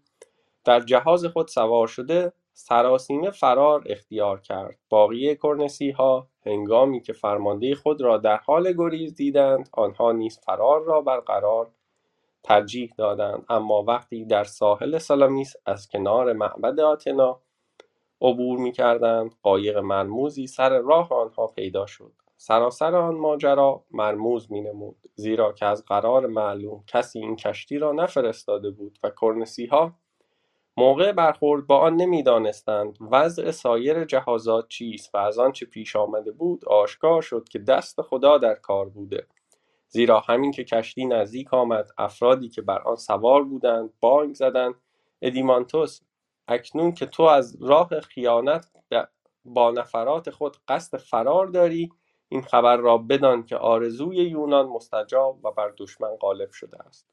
در جهاز خود سوار شده سراسیمه فرار اختیار کرد. باقی ها هنگامی که فرمانده خود را در حال گریز دیدند آنها نیز فرار را برقرار ترجیح دادند. اما وقتی در ساحل سالامیس از کنار معبد آتنا عبور می‌کردند قایق مرموزی سر راه آنها پیدا شد. سراسر آن ماجرا مرموز مینمود زیرا که از قرار معلوم کسی این کشتی را نفرستاده بود و کرنسی ها موقع برخورد با آن نمی‌دانستند وضع سایر جهازات چیست و از آنچه پیش آمده بود آشکار شد که دست خدا در کار بوده. زیرا همین که کشتی نزدیک آمد افرادی که بر آن سوار بودند بانگ زدند. ادیمانتوس اکنون که تو از راه خیانت با نفرات خود قصد فرار داری این خبر را بدان که آرزوی یونان مستجاب و بر دشمن غالب شده است.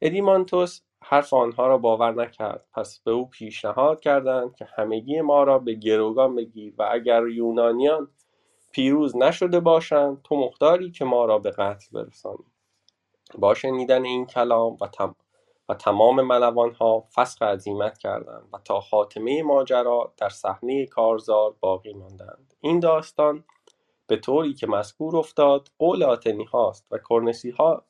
ادیمانتوس حرف آنها را باور نکرد. پس به او پیشنهاد کردند که همگی ما را به گروگان بگیر و اگر یونانیان پیروز نشده باشند تو مختاری که ما را به قتل برسانی. با شنیدن این کلام و, تم و تمام ملوانها فسخ عزیمت کردند و تا خاتمه ماجرا در صحنه کارزار باقی ماندند. این داستان به طوری که مذکور افتاد قول آتنی هاست و کرنسی ها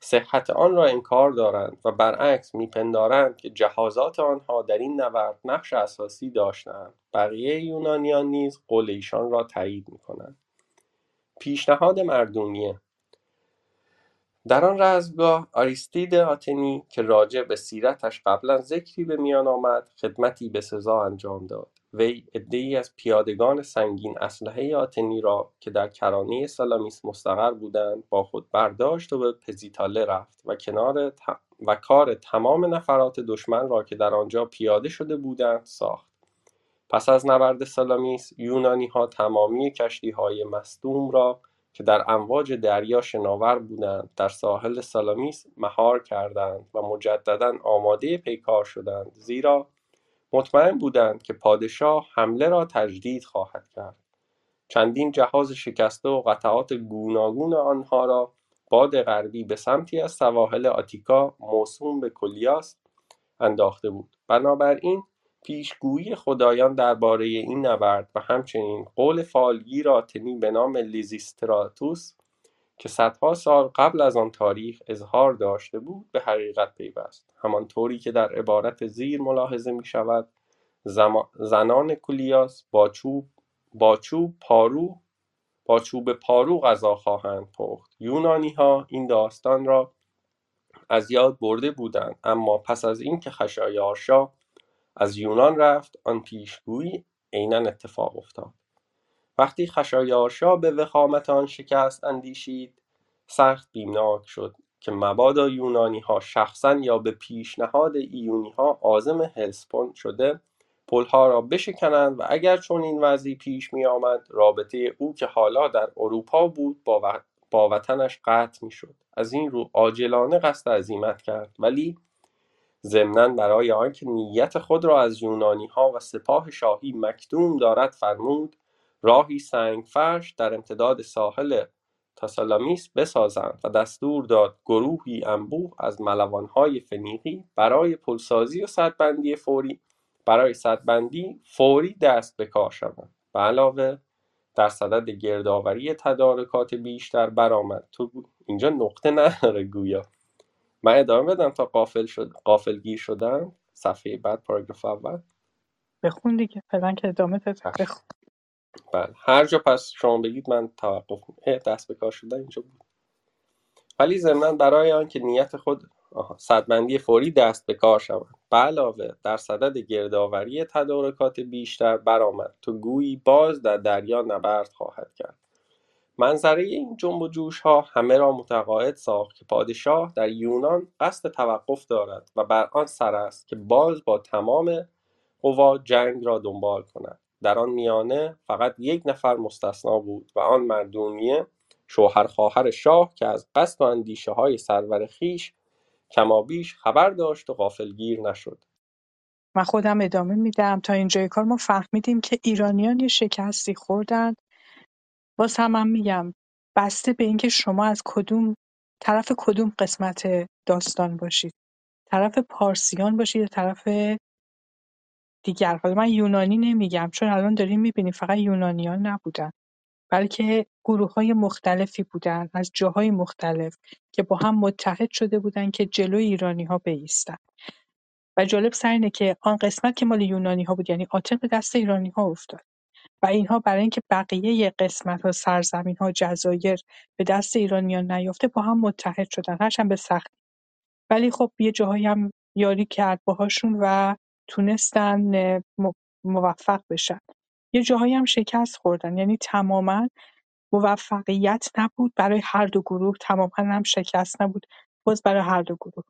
صحت آن را انکار دارند و برعکس میپندارند که جهازات آنها در این نبرد نقش اساسی داشتهاند. بقیه یونانیان نیز قول ایشان را تایید می‌کنند. پیشنهاد مردونیه در آن رزمگاه آریستید آتنی که راجع به سیرتش قبلا ذکری به میان آمد خدمتی به سزا انجام داد. وی عدهای از پیادگان سنگین اسلحه آتنی را که در کرانه سالامیس مستقر بودند با خود برداشت و به پزیتاله رفت و کنار و کار تمام نفرات دشمن را که در آنجا پیاده شده بودند ساخت. پس از نبرد سالامیس یونانی ها تمامی کشتی های مصدوم را که در امواج دریا شناور بودند در ساحل سالامیس مهار کردند و مجددا آماده پیکار شدند زیرا مطمئن بودند که پادشاه حمله را تجدید خواهد کرد. چندین جهاز شکسته و قطعات گوناگون آنها را باد غربی به سمتی از سواحل آتیکا موسوم به کلیاس انداخته بود. بنابراین پیشگویی خدایان درباره این نبرد و همچنین قول فالگیر آتنی به نام لیزیستراتوس که صدها سال قبل از آن تاریخ اظهار داشته بود به حقیقت پیوست. همانطوری که در عبارت زیر ملاحظه می شود زنان کولیاس با چوب با چوب پارو با چوب پارو غذا خواهند پخت. یونانی ها این داستان را از یاد برده بودند اما پس از اینکه خشایارشا از یونان رفت آن پیشگویی عینا اتفاق افتاد. وقتی خشایارشا به وخامت آن شکست اندیشید سخت بیمناک شد که مبادا یونانی ها شخصا یا به پیشنهاد ایونی ها عازم هلسپون شده پلها را بشکنند و اگر چون این وضعی پیش می آمد رابطه او که حالا در اروپا بود با, وطنش قطع می شد از این رو عاجلانه قصد عزیمت کرد. ولی ضمنا برای آنکه نیت خود را از یونانی ها و سپاه شاهی مکتوم دارد فرمود راهی سنگ فرش در امتداد ساحل تاسالامیس بسازند و دستور داد گروهی انبوه از ملوانهای فنیقی برای پلسازی و سدبندی فوری برای سدبندی فوری دست به کار شوند به علاوه در صدد گردآوری تدارکات بیشتر برآمد. تو اینجا نقطه نداره گویا. من ادامه بدم تا قافل شد قافل گیر شدم. صفحه بعد پاراگراف اول. بخون دیگه. فعلا که ادامه بده بخون. بله. هر جا پس شما بگید من توقف دست به کار شدن اینجا بود. ولی ضمنا برای آنکه نیت خود صدبندی فوری دست به کار شود. به علاوه در صدد گردآوری تدارکات بیشتر برآمد. تو گویی باز در دریا نبرد خواهد کرد. منظره این جنب و جوش ها همه را متقاعد ساخت که پادشاه در یونان قصد توقف دارد و بر آن سر است که باز با تمام قوا جنگ را دنبال کند. در آن میانه فقط یک نفر مستثنا بود و آن مردونیه شوهر خواهر شاه که از قصد و اندیشه های سرور خیش کمابیش خبر داشت و غافلگیر نشد. من خودم ادامه میدم. تا اینجای کار ما فهمیدیم که ایرانیان یه شکستی خوردن. باز هم من میگم بسته به اینکه شما از کدوم طرف کدوم قسمت داستان باشید. طرف پارسیان باشید یا طرف دیگر حالا من یونانی نمیگم چون الان داریم می‌بینیم فقط یونانیان نبودن بلکه گروه های مختلفی بودن از جاهای مختلف که با هم متحد شده بودن که جلوی ایرانی ها بیستن. و جالب سر اینه که آن قسمت که مال یونانی ها بود یعنی آتن به دست ایرانی ها افتاد. و اینها برای اینکه بقیه قسمت ها سرزمین ها جزایر به دست ایرانیان نیافته با هم متحد شدن هرچند به سختی. ولی خب یه جاهایی هم یاری کرد باهاشون و تونستن موفق بشن. یه جاهایی هم شکست خوردن. یعنی تماما موفقیت نبود. برای هر دو گروه تماما هم شکست نبود. باز برای هر دو گروه.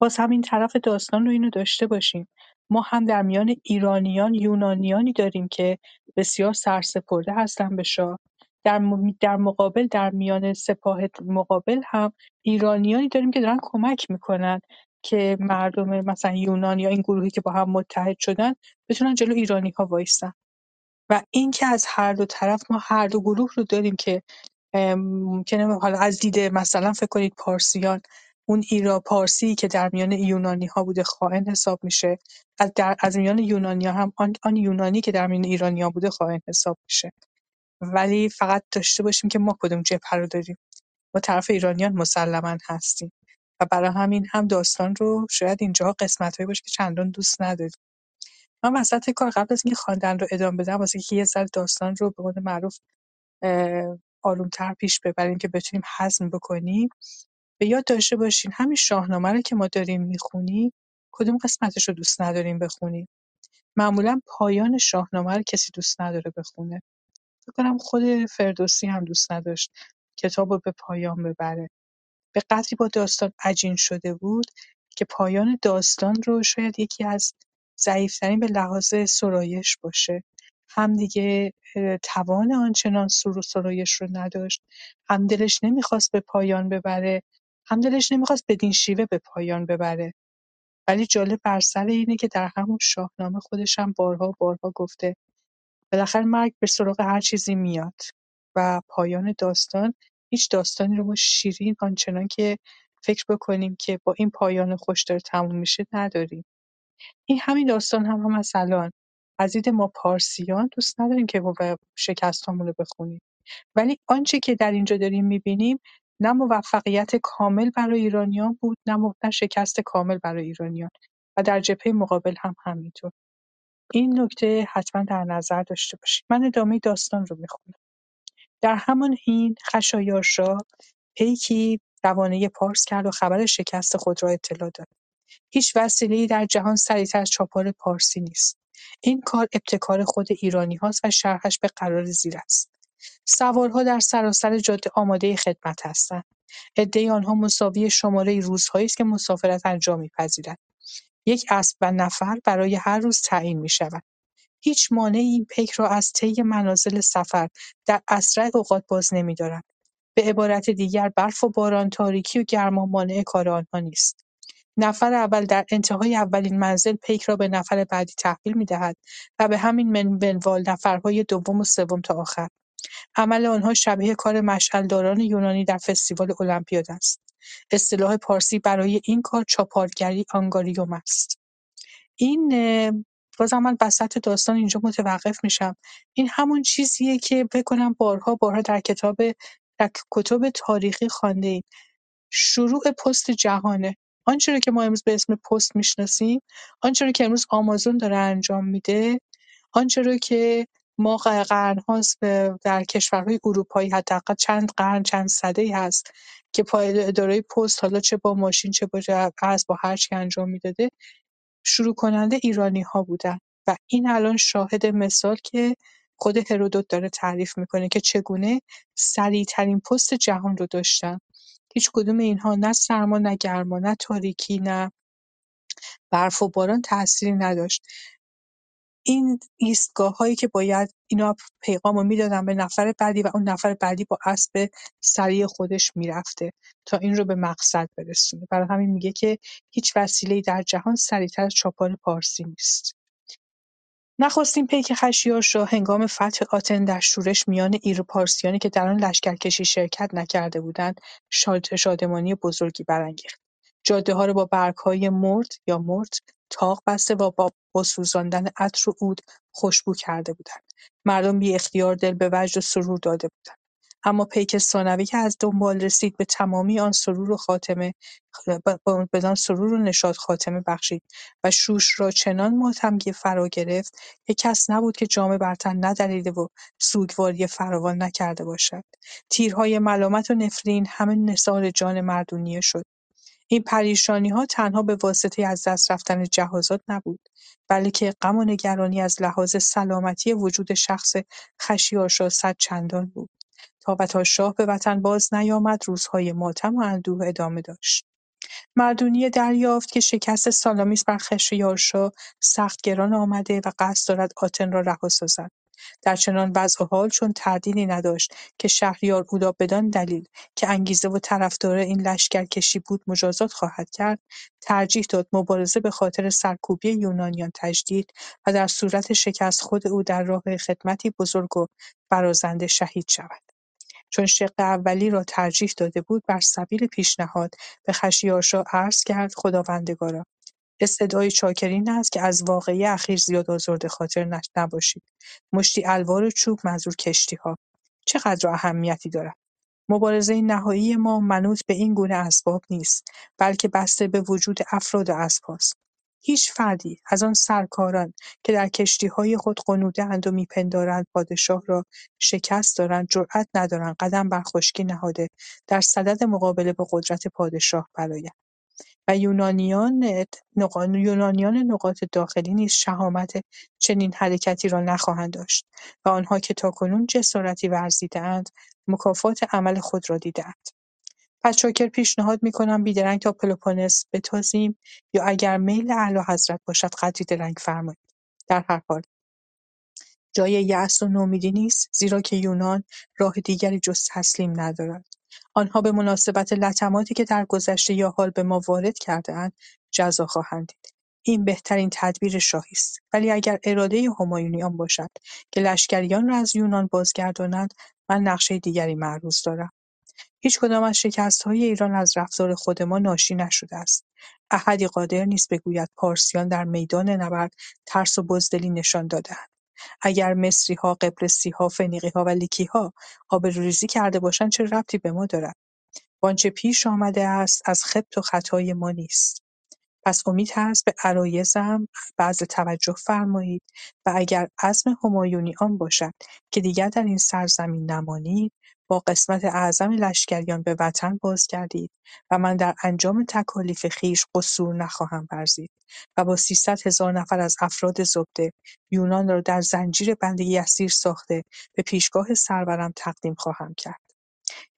باز همین طرف داستان رو اینو داشته باشیم. ما هم در میان ایرانیان یونانیانی داریم که بسیار سرسپرده هستن به شاه. در, در مقابل در میان سپاه مقابل هم ایرانیانی داریم که دارن کمک می‌کنن. که مردم مثلا یونان یا این گروهی که با هم متحد شدن بتونن جلو ایرانی ها وایسن و این که از هر دو طرف ما هر دو گروه رو داریم که ممکنه حالا از دید مثلا فکر کنید پارسیان اون ایرا پارسی که در میان یونانی ها بوده خائن حساب میشه. از در از میان یونانی ها هم آن, آن یونانی که در میان ایرانی ها بوده خائن حساب میشه. ولی فقط داشته باشیم که ما کدوم جبهه رو داریم. ما طرف ایرانیان مسلما هستیم. و برای همین هم داستان رو شاید اینجاها قسمت‌هایی باشه که چندان دوست نداریم. من وسط کار قبل از اینکه خواندن رو ادامه بدم واسه اینکه یه ذره داستان رو به قول معروف آرومتر پیش ببریم که بتونیم هضم بکنیم. به یاد داشته باشین همین شاهنامه رو که ما داریم می‌خونیم کدوم قسمتش رو دوست نداریم بخونیم. معمولا پایان شاهنامه رو کسی دوست نداره بخونه. فکر کنم خود فردوسی هم دوست نداشت کتاب رو به پایان ببره. به قدری با داستان عجین شده بود که پایان داستان رو شاید یکی از ضعیف‌ترین به لحاظ سرایش باشه. هم دیگه توان آنچنان سر و سرایش رو نداشت هم دلش نمی‌خواست به پایان ببره هم دلش نمی‌خواست بدین شیوه به پایان ببره. ولی جالب بر سر اینه که در همون شاهنامه خودش هم بارها بارها گفته بالاخره مرگ به سراغ هر چیزی میاد و پایان داستان هیچ داستانی رو ما شیرین آنچنان که فکر بکنیم که با این پایان خوش داره تموم میشه نداریم. این همین داستان هم, هم از الان. از ما پارسیان دوست نداریم که ما شکستامون رو بخونیم. ولی آنچه که در اینجا داریم می‌بینیم نه موفقیت کامل برای ایرانیان بود نه, مو- شکست کامل برای ایرانیان و در جبهه مقابل هم همینطور. این نکته حتما در نظر داشته باشید. من ادامه داستان رو می‌خونم. در همان حین خشایارشا پیکی روانه پارس کرد و خبر شکست خود را اطلاع داد. هیچ وسیلهای در جهان سریعتر از چاپار پارسی نیست. این کار ابتکار خود ایرانی هاست و شرحش به قرار زیر است. سوارها در سراسر جاده آماده خدمت هستند. عده آنها مساوی شماره روزهایی است که مسافرت انجام می‌پذیرد یک اسب و نفر برای هر روز تعیین می‌شود. هیچ مانعی این پیک را از طی منازل سفر در اسرع اوقات باز نمی‌دارد. به عبارت دیگر برف و باران، تاریکی و گرما مانع کار آنها نیست. نفر اول در انتهای اولین منزل پیک را به نفر بعدی تحویل می‌دهد و به همین منوال نفرهای دوم و سوم تا آخر. عمل آنها شبیه کار مشعلداران یونانی در فستیوال المپیاد است. اصطلاح پارسی برای این کار چاپارگری آنگاریوم است. این بازم من وسط داستان اینجا متوقف میشم. این همون چیزیه که فکر کنم بارها بارها در کتاب در کتب تاریخی خوانده ایم. شروع پست جهانه. آنچه که ما امروز به اسم پست می‌شناسیم آنچه که امروز آمازون داره انجام میده آنچه رو که ما قرنهاست در کشورهای اروپایی حداقل چند قرن چند ای هست که پای اداره پست حالا چه با ماشین چه با اسب با هر چی انجام می‌داده. شروع ایرانی ها بودن و این الان شاهد مثال که خود هرودوت داره تعریف می‌کنه که چگونه سریعترین پست جهان رو داشتن. هیچ کدوم اینها نه سرما نه گرما نه تاریکی نه برف و باران تأثیری نداشت. این ایستگاه هایی که باید اینا پیغام رو می‌دادن به نفر بعدی و اون نفر بعدی با اسب سریع خودش می‌رفته تا این رو به مقصد برسونه برای همین میگه که هیچ وسیله در جهان سریعتر از چاپار پارسی نیست نخستین پیک خشایارشا هنگام فتح آتن در شورش میان ایر پارسیانی که در آن لشکرکشی شرکت نکرده بودند شاد شادمانی بزرگی برانگیخت. جادهها را با برگهای مرد یا مرد طاق بسته و با با سوزاندن عطر و عود خوشبو کرده بودند. مردم بی اختیار دل به وجد و سرور داده بودند. اما پیک ثانوی که از دنبال رسید به تمامی آن سرور و خاتمه بدان سرور و نشاط خاتمه بخشید و شوش را چنان ماتمگیر فرا گرفت که کس نبود که جامه بر تن ندریده و سوگواری فراوان نکرده باشد تیرهای ملامت و نفرین همه نثار جان مردونیه شد این پریشانی‌ها تنها به واسطه از دست رفتن جهازات نبود، بلکه غم و نگرانی از لحاظ سلامتی وجود شخص خشیارشا صدچندان بود تا و تا شاه به وطن باز نیامد روزهای ماتم و اندوه ادامه داشت. مردونیه دریافت که شکست سالامیس بر خشایارشا سخت گران آمده و قصد دارد آتن را رها سازد. در چنان وضع و حال چون تردیدی نداشت که شهریار او را بدان دلیل که انگیزه و طرفدار این لشکرکشی بود مجازات خواهد کرد ترجیح داد مبارزه به خاطر سرکوبی یونانیان تجدید و در صورت شکست خود او در راه خدمتی بزرگ و برازنده شهید شود. چون شق اولی را ترجیح داده بود بر سبیل پیشنهاد به خشایارشا عرض کرد خداوندگارا استدعای چاکرین است که از واقعه اخیر زیاد آزرده خاطر نباشید. مشتی الوار چوب منظور کشتیها. چقدر اهمیتی دارد؟ مبارزه نهایی ما منوط به این گونه اسباب نیست بلکه بسته به وجود افراد و اسباست. هیچ فردی از آن سرکاران که در کشتیهای خود غنوده‌اند و میپندارند پادشاه را شکست دارند جرأت ندارند قدم بر خشکی نهاده در صدد مقابله با قدرت پادشاه برآیند. و یونانیان نقاط داخلی نیز شهامت چنین حرکتی را نخواهند داشت و آنها که تاکنون جسارتی ورزیده‌اند مکافات عمل خود را دیده‌اند. پس چاکر پیشنهاد می‌کنم بیدرنگ تا پلوپونس بتازیم یا اگر میل اعلیحضرت باشد قدری درنگ فرمایید در هر حال جای یأس و نومیدی نیست زیرا که یونان راه دیگری جز تسلیم ندارد آنها به مناسبت لطماتی که در گذشته یا حال به ما وارد کرده‌اند جزا خواهند دید این بهترین تدبیر شاهی است ولی اگر اراده همایونی آن باشد که لشکریان را از یونان بازگردانند من نقشه دیگری معروض دارم هیچکدام از شکستهای ایران از رفتار خود ما ناشی نشده است. احدی قادر نیست بگوید پارسیان در میدان نبرد ترس و بزدلی نشان دادهاند. اگر مصریها، قبرسیها، فنیقیها و لیکیها آبروریزی کرده باشند چه ربطی به ما دارد؟ وآنچه پیش آمده است از خبط و خطای ما نیست. پس امید هست به عرایضم بعض توجه فرمایید و اگر عزم همایونی آن باشد که دیگر در این سرزمین نمانید با قسمت اعظم لشکریان به وطن بازگردید و من در انجام تکالیف خویش قصور نخواهم ورزید و با سیصد هزار نفر از افراد زبده یونان را در زنجیر بندگی اسیر ساخته به پیشگاه سرورم تقدیم خواهم کرد.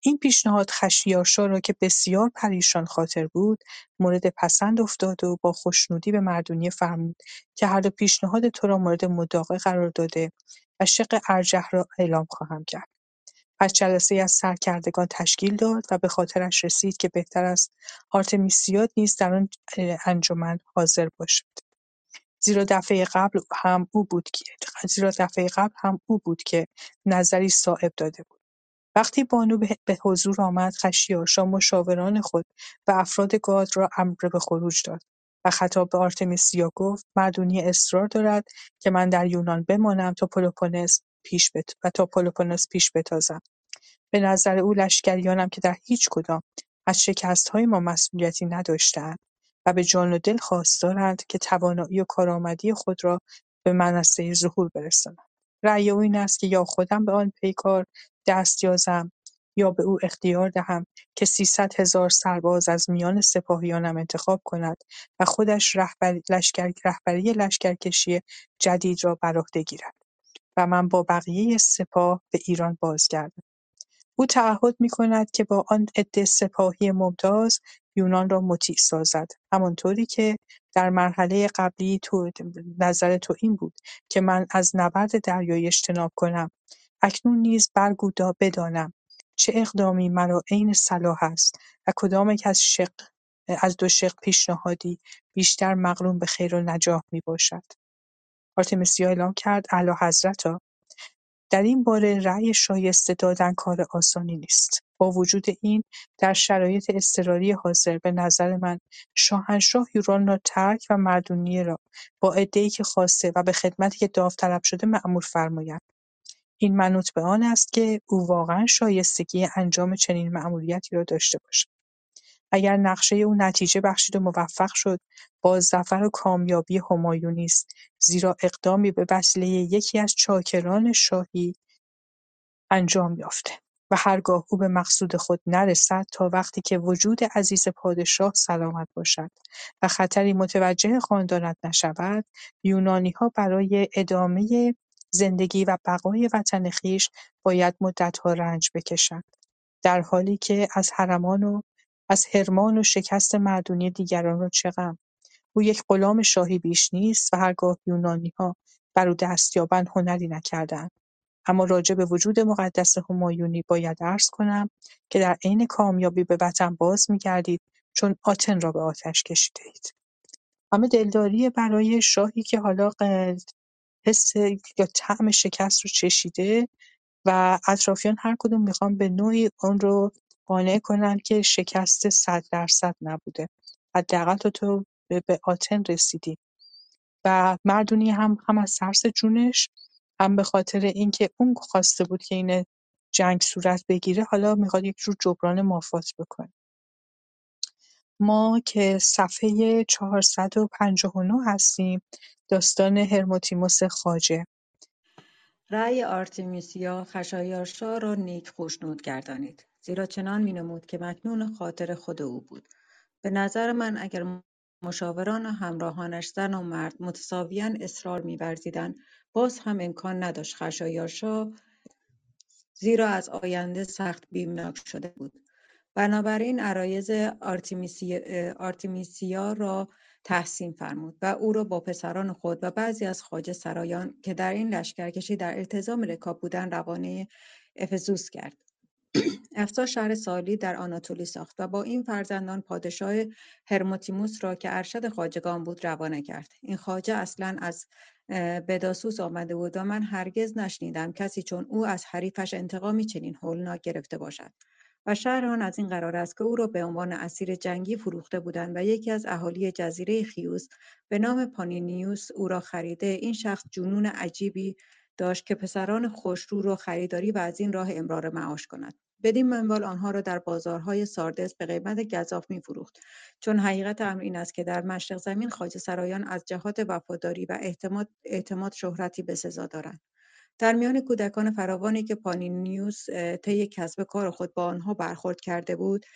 این پیشنهاد خشیارشا را که بسیار پریشان خاطر بود مورد پسند افتاد و با خوشنودی به مردونیه فرمود که هر دو پیشنهاد تو را مورد مداقه قرار داده و شق ارجح را اعلام خواهم کرد. پس جلسه از سرکردگان تشکیل داد و به خاطرش رسید که بهتر است آرتمیسیاد نیز در آن انجمن حاضر باشد. زیرا دفعه قبل هم او بود که زیرا دفعه قبل هم او بود که نظری صائب داده بود. وقتی بانو به حضور آمد خشیارشا مشاوران خود و افراد گاد را امر به خروج داد و خطاب به آرتمیسیا گفت مردونی اصرار دارد که من در یونان بمانم تا پلوپونس پیش بت... و تا پلوپونس پیش بتازم به نظر او لشکریانم که در هیچ کدام از شکستهای ما مسئولیتی نداشتهاند و به جان و دل خواستارند که توانایی و کارآمدی خود را به منصه ظهور برسانند. رأی او این است که یا خودم به آن پیکار دست یازم یا به او اختیار دهم که سیصد هزار سرباز از میان سپاهیانم انتخاب کند و خودش رهبری لشکرکشی جدید را بر عهده گیرد و من با بقیه سپاه به ایران بازگردم. او تعهد می‌کند که با آن عده سپاهی ممتاز یونان را مطیع سازد. همانطوری که در مرحله قبلی تو نظر تو این بود که من از نبرد دریایی اجتناب کنم. اکنون نیز برگو بدانم چه اقدامی مرا عین صلاح است و کدامک از شق از دو شق پیشنهادی بیشتر مقرون به خیر و نجاح می‌باشد. آرتمیسیا اعلام کرد اعلیحضرتا در این باره رأی شایسته دادن کار آسانی نیست. با وجود این در شرایط اضطراری حاضر به نظر من شاهنشاه یوران را ترک و مردونیه را با عدهای که خواسته و به خدمتی که داوطلب شده مأمور فرماید. این منوط به آن است که او واقعا شایستگی انجام چنین مأموریتی را داشته باشد. اگر نقشه او نتیجه بخشید و موفق شد با ظفر و کامیابی همایونی است زیرا اقدامی به وسیله یکی از چاکران شاهی انجام یافته و هرگاه او به مقصود خود نرسد تا وقتی که وجود عزیز پادشاه سلامت باشد و خطری متوجه خاندانت نشود یونانیها برای ادامه زندگی و بقای وطن خویش باید مدتها رنج بکشند در حالی که از حرمان و از حرمان و شکست مردونی دیگران را چه غم؟ او یک غلام شاهی بیش نیست و هرگاه یونانیها بر او دست یابند هنری نکردهاند اما راجع به وجود مقدس همایونی باید عرض کنم که در عین کامیابی به وطن باز میگردید چون آتن را به آتش کشیدهاید. همه دلداری برای شاهی که حالا حس یا طعم شکست رو چشیده و اطرافیان هر کدوم می‌خوان به نوعی اون رو قانع کنن که شکست صد درصد نبوده. حداقل تو تو به آتن رسیدی. و مردونی هم هم از ترس جونش هم به خاطر اینکه اون خواسته بود که این جنگ صورت بگیره حالا می‌خواد یک جور جبران مافات بکنه. ما که صفحه 459 هستیم داستان هرموتیموس خاجه رأی آرتمیسیا خشایارشا را نیک خوشنود گردانید. زیرا چنان مینمود که مکنون خاطر خود او بود. به نظر من اگر مشاوران و همراهانش زن و مرد متساویا اصرار می‌ورزیدند باز هم امکان نداشت خشایارشا زیرا از آینده سخت بیمناک شده بود. بنابراین عرایز آرتمیسیا را تحسین فرمود و او را با پسران خود و بعضی از خواجه سرایان که در این لشکرکشی در التزام رکاب بودند روانه افزوس کرد. افسا شهر سالی در آناتولی ساخت و با این فرزندان پادشاه هرموتیموس را که ارشد خواجگان بود روانه کرد. این خواجه اصلا از بداسوس آمده بود و من هرگز نشنیدم کسی چون او از حریفش انتقامی چنین هولناک گرفته باشد و شهر آن از این قرار است که او را به عنوان اسیر جنگی فروخته بودند و یکی از اهالی جزیره خیوس به نام پانینیوس او را خریده. این شخص جنون عجیبی داشت که پسران خوشرو را خریداری و از این راه امرار معاش کند. بدین منوال آنها را در بازارهای ساردس به قیمت گزاف میفروخت. چون حقیقت امر این است که در مشرق زمین خواجه سرایان از جهات وفاداری و اعتماد, اعتماد شهرتی بسزا دارند. در میان کودکان فراوانی که پانینیوس طی کسب کار خود با آنها برخورد کرده بود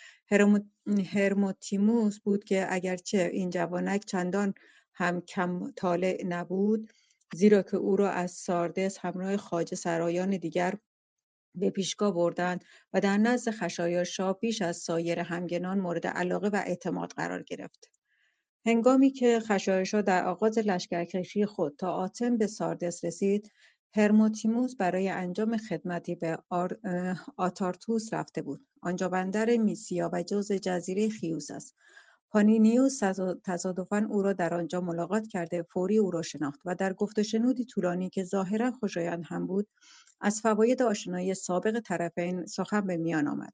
هرموتیموس بود که اگرچه این جوانک چندان هم کم طالع نبود زیرا که او را از ساردس همراه خواجه سرایان دیگر به پیشگاه بردند و در نزد خشایارشاه بیش از سایر همگنان مورد علاقه و اعتماد قرار گرفت. هنگامی که خشایارشاه در آغاز لشکرکشی خود تا آتن به ساردس رسید، هرموتیموس برای انجام خدمتی به آتارتوس رفته بود. آنجا بندر میسیا و جزء جزیره خیوس است. پانینیوس تصادفا او را در آنجا ملاقات کرده فوری او را شناخت و در گفت شنودی طولانی که ظاهرا خوشایند هم بود از فواید آشنایی سابق طرفین سخن به میان آمد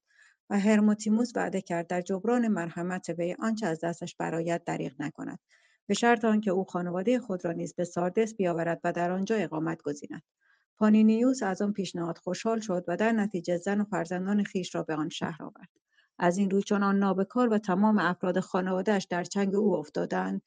و هرموتیموس وعده کرد در جبران مرحمت وی آنچه از دستش برآید دریغ نکند به شرط آنکه او خانواده خود را نیز به ساردس بیاورد و در آنجا اقامت گزیند. پانینیوس از آن پیشنهاد خوشحال شد و در نتیجه زن و فرزندان خیش را به آن شهر آورد. از این چون آن نابکار و تمام افراد خانوادهاش در چنگ او افتادند.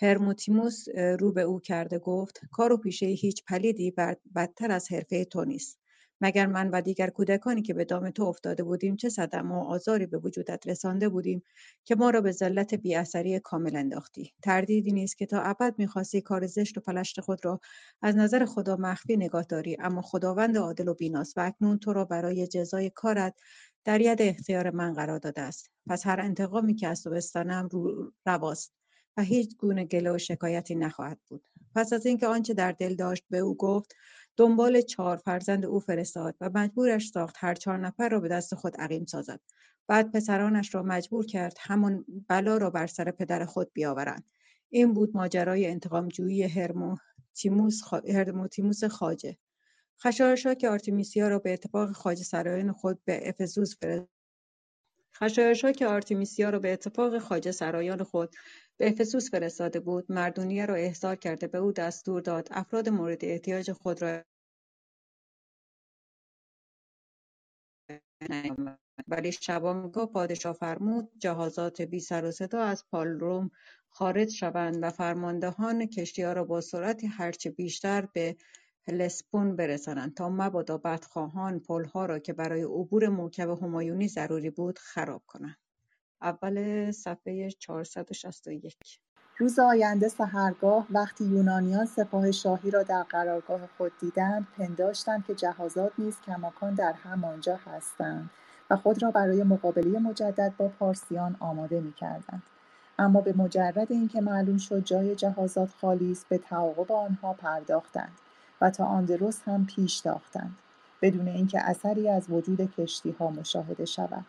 هرموتیموس رو به او کرده گفت کار و پیشه هیچ پلیدی بدتر از حرفه تو نیست. مگر من و دیگر کودکانی که به دام تو افتاده بودیم چه صدمه و آزاری به وجودت رسانده بودیم که ما را به ذلت بیاثری کامل انداختی؟ تردیدی نیست که تا ابد می‌خواستی کار زشت و پلشت خود را از نظر خدا مخفی نگاه داری اما خداوند عادل و بیناست و اکنون تو را برای جزای کارت در ید اختیار من قرار داده است. پس هر انتقامی که از تو بستانم رو رواست و هیچ گونه گله و شکایتی نخواهد بود. پس از اینکه آنچه در دل داشت به او گفت دنبال چهار فرزند او فرستاد و مجبورش ساخت هر چهار نفر را به دست خود عقیم سازد. بعد پسرانش را مجبور کرد همان بلا را بر سر پدر خود بیاورند. این بود ماجرای انتقامجویی هرموتیموس هرموتیموس خاجه خشایارشا که آرتمیسیا را به اتفاق خواجه سرایان خود به افزوس خشایارشا که آرتمیسیا را به اتفاق خواجه سرایان خود به افسوس فرستاده بود مردونیه را احضار کرده به او دستور داد افراد مورد احتیاج خود را ولی شبانگاه پادشاه فرمود جهازات بی سر و صدا از پالروم خارج شوند و فرماندهان کشتیها را با سرعتی هرچه بیشتر به هلسپون برسانند تا مبادا بدخواهان پلها را که برای عبور موکب همایونی ضروری بود خراب کنند. اول صفحه 461 روز آینده سهرگاه وقتی یونانیان سپاه شاهی را در قرارگاه خود دیدند پنداشتند که جهازات نیز کماکان در همانجا هستند و خود را برای مقابله مجدد با پارسیان آماده می‌کردند. اما به مجرد اینکه معلوم شد جای جهازات خالی است به تعاقب آنها پرداختند. و تا آن درست هم پیش تاختند بدون اینکه اثری از وجود کشتی ها مشاهده شود.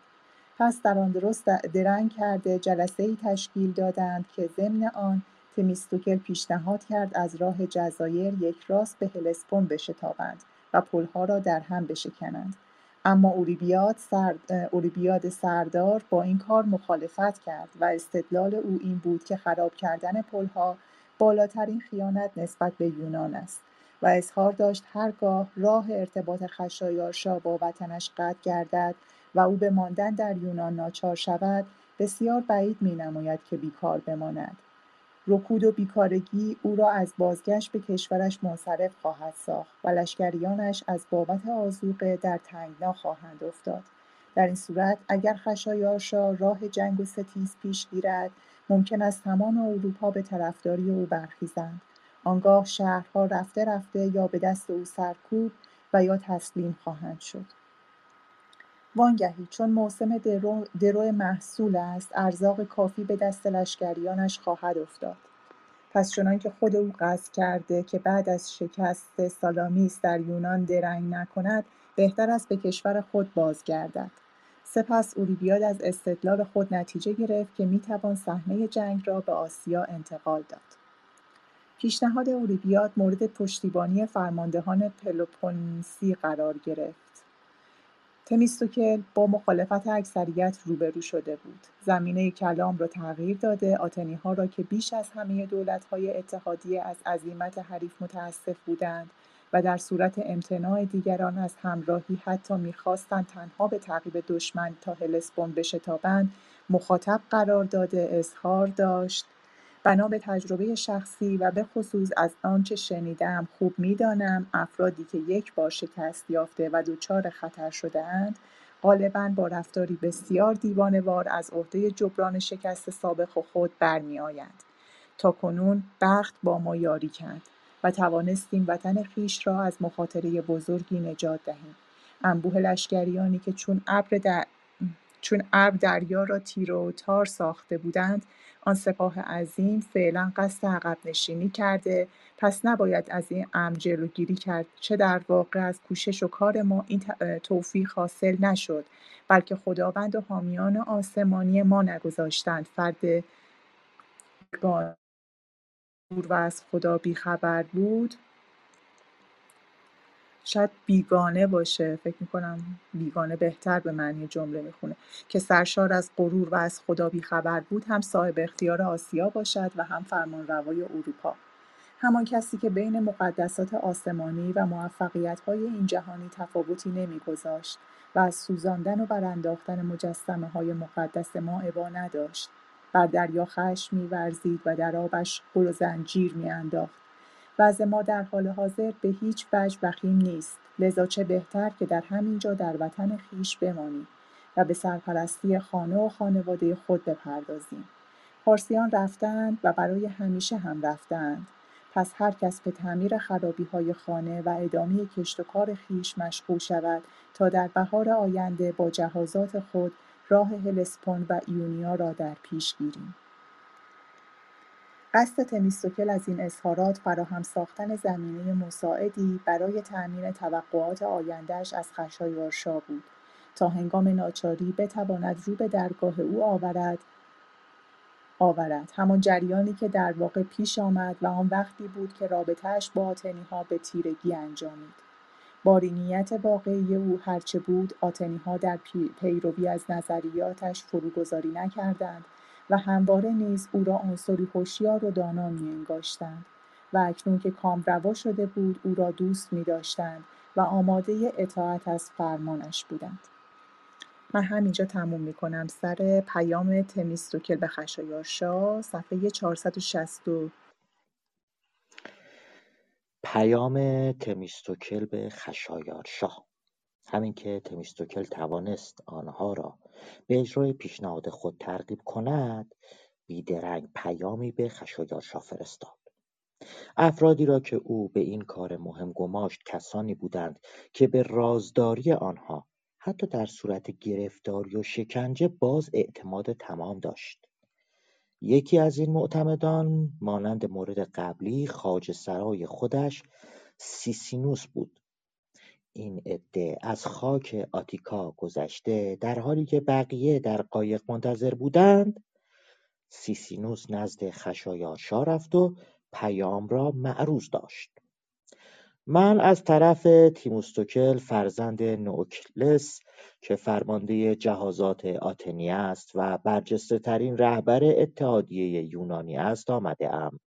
پس در آن درست درنگ کرده جلسه ای تشکیل دادند که ضمن آن تمیستوکل پیشنهاد کرد از راه جزایر یک راست به هلسپون بشتابند و پلها را در هم بشکنند. اما اوریبیاد, سرد، اوریبیاد سردار با این کار مخالفت کرد و استدلال او این بود که خراب کردن پلها بالاترین خیانت نسبت به یونان است. و اظهار داشت هرگاه راه ارتباط خشایارشا با وطنش قطع گردد و او به ماندن در یونان ناچار شود بسیار بعید می نماید که بیکار بماند. رکود و بیکارگی او را از بازگشت به کشورش منصرف خواهد ساخت و لشکریانش از بابت آزوقه در تنگنا خواهند افتاد. در این صورت اگر خشایارشا راه جنگ و ستیز پیش گیرد ممکن است تمام اروپا به طرفداری او برخیزند. آنگاه شهرها رفته رفته یا به دست او سرکوب و یا تسلیم خواهند شد. وانگهی چون موسم درو, درو محصول است ارزاق کافی به دست لشکریانش خواهد افتاد. پس چنانکه خود او قصد کرده که بعد از شکست سالامیس در یونان درنگ نکند بهتر است به کشور خود بازگردد. سپس اوریبیاد از استدلال خود نتیجه گرفت که می‌توان صحنه جنگ را به آسیا انتقال داد. پیشنهاد اوریبیاد مورد پشتیبانی فرماندهان پلوپونسی قرار گرفت. تمیستوکل با مخالفت اکثریت روبرو شده بود. زمینه کلام را تغییر داده ها را که بیش از همه های اتحادیه از عظیمت حریف متاسف بودند و در صورت امتناع دیگران از همراهی حتی می‌خواستند تنها به تعقیب دشمن تا هلسبون بشتابند مخاطب قرار داده اظهار داشت بنا به تجربه شخصی و به خصوص از آنچه شنیدم خوب می‌دانم افرادی که یک بار شکست یافته و دچار خطر اند غالبا با رفتاری بسیار دیوانوار از عهده جبران شکست سابق خود برمیآیند. کنون بخت با ما یاری کرد و توانستیم وطن خیش را از مخاطره بزرگی نجات دهیم. انبوه لشکریانی که چون ابر چون ابر دریا را تیره و تار ساخته بودند آن سپاه عظیم فعلا قصد عقب نشینی کرده پس نباید از این امر جلوگیری کرد. چه در واقع از کوشش و کار ما این توفیق حاصل نشد بلکه خداوند و حامیان آسمانی ما نگذاشتند. فرد و از خدا بیخبر بود. شاید بیگانه باشه فکر می‌کنم بیگانه بهتر به معنی جمله می‌خونه. که سرشار از غرور و از خدا بیخبر بود هم صاحب اختیار آسیا باشد و هم فرمان روای اروپا. همان کسی که بین مقدسات آسمانی و موفقیت های این جهانی تفاوتی نمیگذاشت و از سوزاندن و برانداختن مجسمه های مقدس ما عبا نداشت. بر دریا خشم میورزید و در آبش گل و زنجیر میانداخت. وضع ما در حال حاضر به هیچ وجه وخیم نیست. لذا چه بهتر که در همینجا در وطن خیش بمانیم و به سرپرستی خانه و خانواده خود بپردازیم. پارسیان رفتند و برای همیشه هم رفتند. پس هر کس به تعمیر خرابی های خانه و ادامه کشت و کار خیش مشغول شود تا در بهار آینده با جهازات خود راه هلسپون و ایونیا را در پیش گیریم. قصد تمیستوکل از این اظهارات فراهم ساختن زمینه مساعدی برای تأمین توقعات آیندهش از خشایارشا بود. تا هنگام ناچاری بتواند رو به درگاه او آورد آورد. همان جریانی که در واقع پیش آمد و آن وقتی بود که رابطهش با ها به تیرگی انجامید. بارینیت واقعی او هرچه بود ها در پیروی از نظریاتش فروگذاری نکردند و همواره نیز او را عنصری هوشیار و دانا میانگاشتند و اکنون که کامروا شده بود او را دوست میداشتند و آماده اطاعت از فرمانش بودند. من همینجا تموم می‌کنم. سر پیام تمیستوکل به خشایارشا صفحه 460 پیام تمیستوکل به خشایارشا همین که تمیستوکل توانست آنها را به اجرای پیشنهاد خود ترغیب کند بیدرنگ پیامی به خشایارشا فرستاد. افرادی را که او به این کار مهم گماشت کسانی بودند که به رازداری آنها حتی در صورت گرفتاری و شکنجه باز اعتماد تمام داشت. یکی از این معتمدان مانند مورد قبلی خواجه سرای خودش سیسینوس بود. این عده از خاک آتیکا گذشته در حالی که بقیه در قایق منتظر بودند سیسینوس نزد خشایارشا رفت و پیام را معروض داشت. من از طرف تمیستوکل فرزند نوکلس که فرمانده جهازات آتنی است و برجسته ترین رهبر اتحادیه یونانی است آمده ام.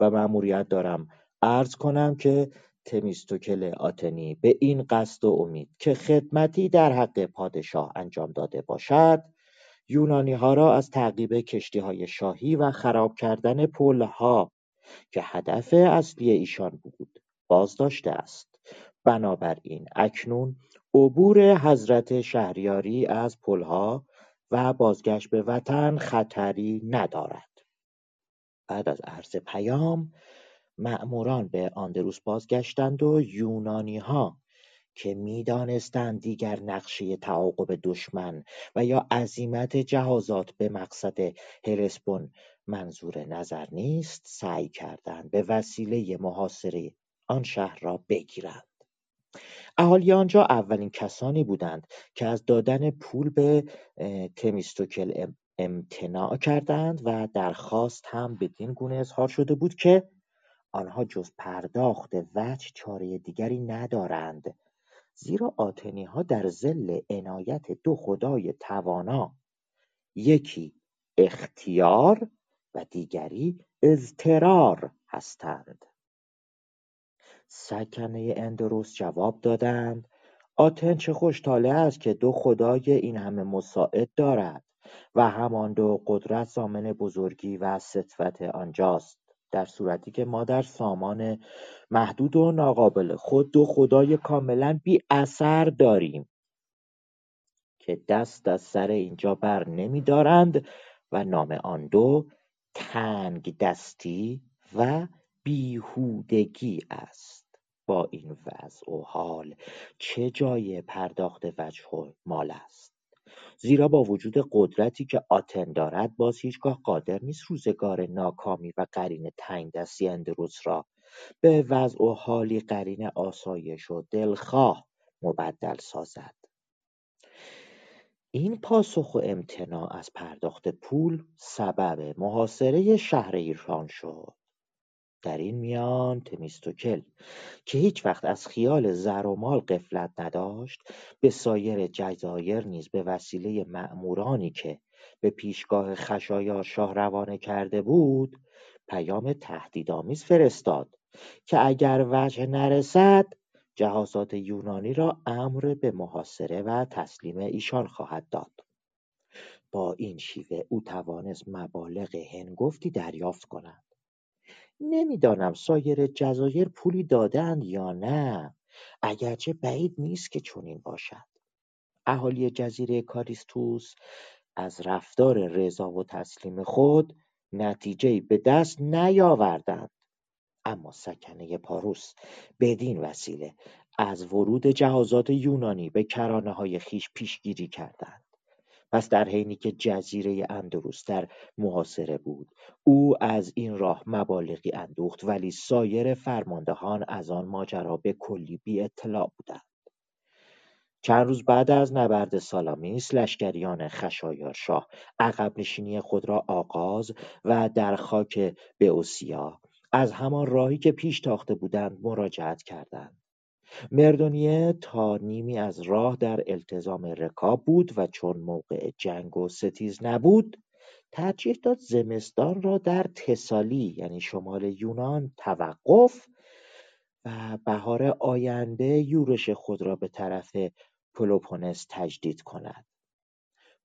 و مأموریت دارم. عرض کنم که تمیستوکل آتنی به این قصد و امید که خدمتی در حق پادشاه انجام داده باشد یونانی ها را از تعقیب کشتی های شاهی و خراب کردن ها که هدف اصلی ایشان بود بازداشته است. بنابراین اکنون عبور حضرت شهریاری از پلها و بازگشت به وطن خطری ندارد. بعد از عرض پیام مأموران به آندروس بازگشتند و یونانیها که می‌دانستند دیگر نقشه تعاقب دشمن و یا عزیمت جهازات به مقصد هرسپون منظور نظر نیست سعی کردند به وسیله محاصره آن شهر را بگیرند. اهالی آنجا اولین کسانی بودند که از دادن پول به تمیستوکل امتناع کردند و درخواست هم بدین گونه اظهار شده بود که آنها جز پرداخت وجه چاره دیگری ندارند زیرا ها در زل عنایت دو خدای توانا یکی اختیار و دیگری اضطرار هستند. سکنه اندروس جواب دادند آتن چه خوشطالع است که دو خدای این همه مساعد دارد و همان دو قدرت زامن بزرگی و سطوت آنجاست. در صورتی که ما در سامان محدود و ناقابل خود دو خدای کاملا بی اثر داریم که دست از سر اینجا بر نمی دارند و نام آن دو تنگ دستی و بیهودگی است. با این وضع و حال چه جای پرداخت وجه مال است؟ زیرا با وجود قدرتی که آتن دارد باز هیچگاه قادر نیست روزگار ناکامی و قرین دستی اندروس را به وضع و حالی قرین آسایش و دلخواه مبدل سازد. این پاسخ و امتناع از پرداخت پول سبب محاصره شهر ایران شد. در این میان تمیستوکل که هیچ وقت از خیال زر و مال قفلت نداشت به سایر جزایر نیز به وسیله مأمورانی که به پیشگاه خشایار شاه روانه کرده بود پیام تهدیدآمیز فرستاد که اگر وجه نرسد جهازات یونانی را امر به محاصره و تسلیم ایشان خواهد داد. با این شیوه او توانست مبالغ هنگفتی دریافت کند. نمی‌دانم سایر جزایر پولی دادند یا نه. اگرچه بعید نیست که چنین باشد. اهالی جزیره کاریستوس از رفتار رضا و تسلیم خود نتیجه به دست نیاوردند. اما سکنه پاروس بدین وسیله از ورود جهازات یونانی به کرانه های خیش پیشگیری کردند. پس در حینی که جزیره اندروس در محاصره بود او از این راه مبالغی اندوخت ولی سایر فرماندهان از آن ماجرا به کلی بی اطلاع بودند. چند روز بعد از نبرد سالامیس لشکریان خشایارشاه عقب نشینی خود را آغاز و در خاک بئوسیا از همان راهی که پیش تاخته بودند مراجعت کردند. مردونیه تا نیمی از راه در التزام رکاب بود و چون موقع جنگ و ستیز نبود ترجیح داد زمستان را در تسالی یعنی شمال یونان توقف و بهار آینده یورش خود را به طرف پلوپونس تجدید کند.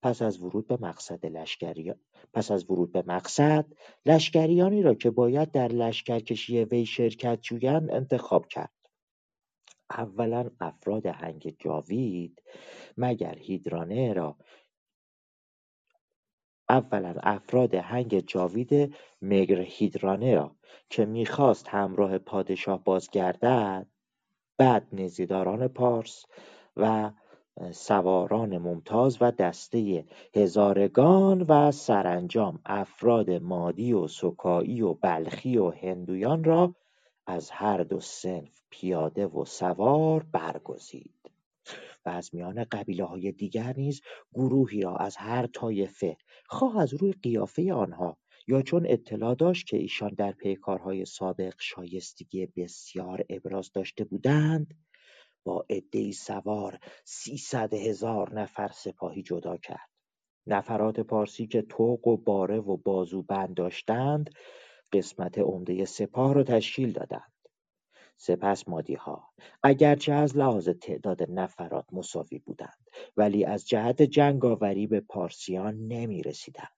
پس از ورود به مقصد لشکری پس از ورود به مقصد لشکریانی را که باید در لشکرکشی وی شرکت جویند انتخاب کرد. اولا افراد هنگ جاوید مگر هیدرانه را. اولا افراد هنگ جاوید مگر هیدرانه را که می‌خواست همراه پادشاه بازگردد بعد نزیداران پارس و سواران ممتاز و دسته هزارگان و سرانجام افراد مادی و سکایی و بلخی و هندویان را از هر دو صنف پیاده و سوار برگزید و از میان قبیله های دیگر نیز گروهی را از هر طایفه خواه از روی قیافه آنها یا چون اطلاع داشت که ایشان در پیکارهای سابق شایستگی بسیار ابراز داشته بودند با عدهای سوار سیصد هزار نفر سپاهی جدا کرد. نفرات پارسی که توق و باره و بازوبند داشتند قسمت عمده سپاه را تشکیل دادند سپس مادیها اگرچه از لحاظ تعداد نفرات مساوی بودند ولی از جهت جنگاوری به پارسیان نمی رسیدند.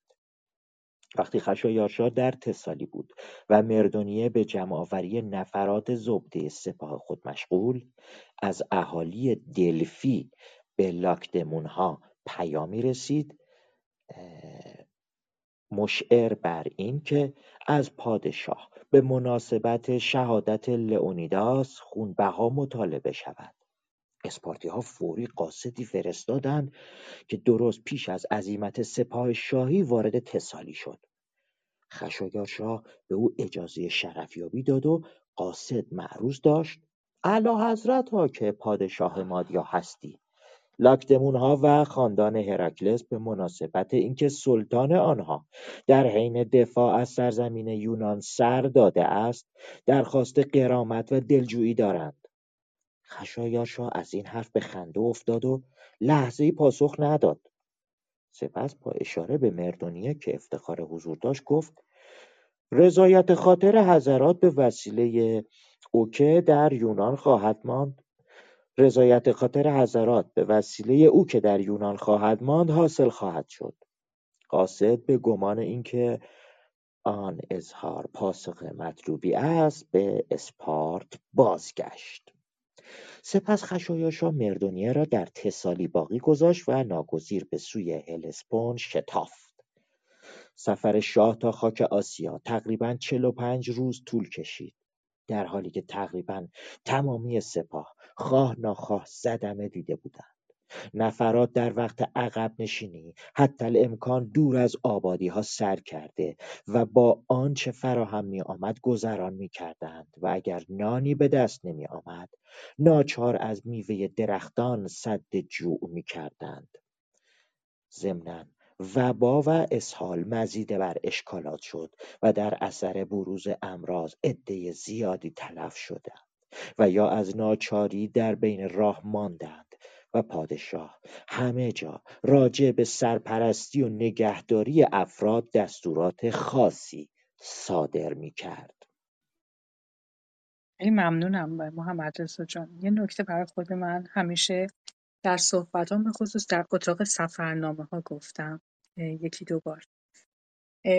وقتی خشایارشا در تسالی بود و مردونیه به جمعآوری نفرات زبده سپاه خود مشغول از اهالی دلفی به لاکدمونها پیامی رسید مشعر بر این که از پادشاه به مناسبت شهادت لئونیداس خونبها مطالبه شود. ها فوری قاصدی فرستادند که درست پیش از عزیمت سپاه شاهی وارد تسالی شد. خشایارشاه به او اجازه شرفیابی داد و قاصد معروض داشت. اعلی حضرت ها که پادشاه مادیا هستی. لاکدمونها و خاندان هراکلس به مناسبت اینکه سلطان آنها در حین دفاع از سرزمین یونان سر داده است درخواست قرامت و دلجویی دارند. خشایارشا از این حرف به خنده افتاد و لحظه پاسخ نداد. سپس با اشاره به مردونیه که افتخار حضور داشت گفت رضایت خاطر حضرات به وسیله اوکه در یونان خواهد ماند. رضایت خاطر حضرات به وسیله او که در یونان خواهد ماند حاصل خواهد شد. قاصد به گمان اینکه آن اظهار پاسخ مطلوبی است به اسپارت بازگشت. سپس خشایاشا مردونیه را در تسالی باقی گذاشت و ناگزیر به سوی هلسپون شتافت. سفر شاه تا خاک آسیا تقریبا چل و پنج روز طول کشید. در حالی که تقریبا تمامی سپاه خواه ناخواه صدمه دیده بودند. نفرات در وقت عقب نشینی حتی الامکان دور از آبادی ها سر کرده و با آنچه فراهم می آمد گذران می کردند و اگر نانی به دست نمی آمد ناچار از میوه درختان صد جوع می کردند ضمنا وبا و اسهال مزیده بر اشکالات شد و در اثر بروز امراض عده زیادی تلف شدند و یا از ناچاری در بین راه ماندند و پادشاه همه جا راجع به سرپرستی و نگهداری افراد دستورات خاصی صادر می کرد. خیلی ممنونم محمد رضا جان یه نکته برای خود من همیشه در صحبتام به خصوص در اتاق سفرنامه ها گفتم یکی دو بار.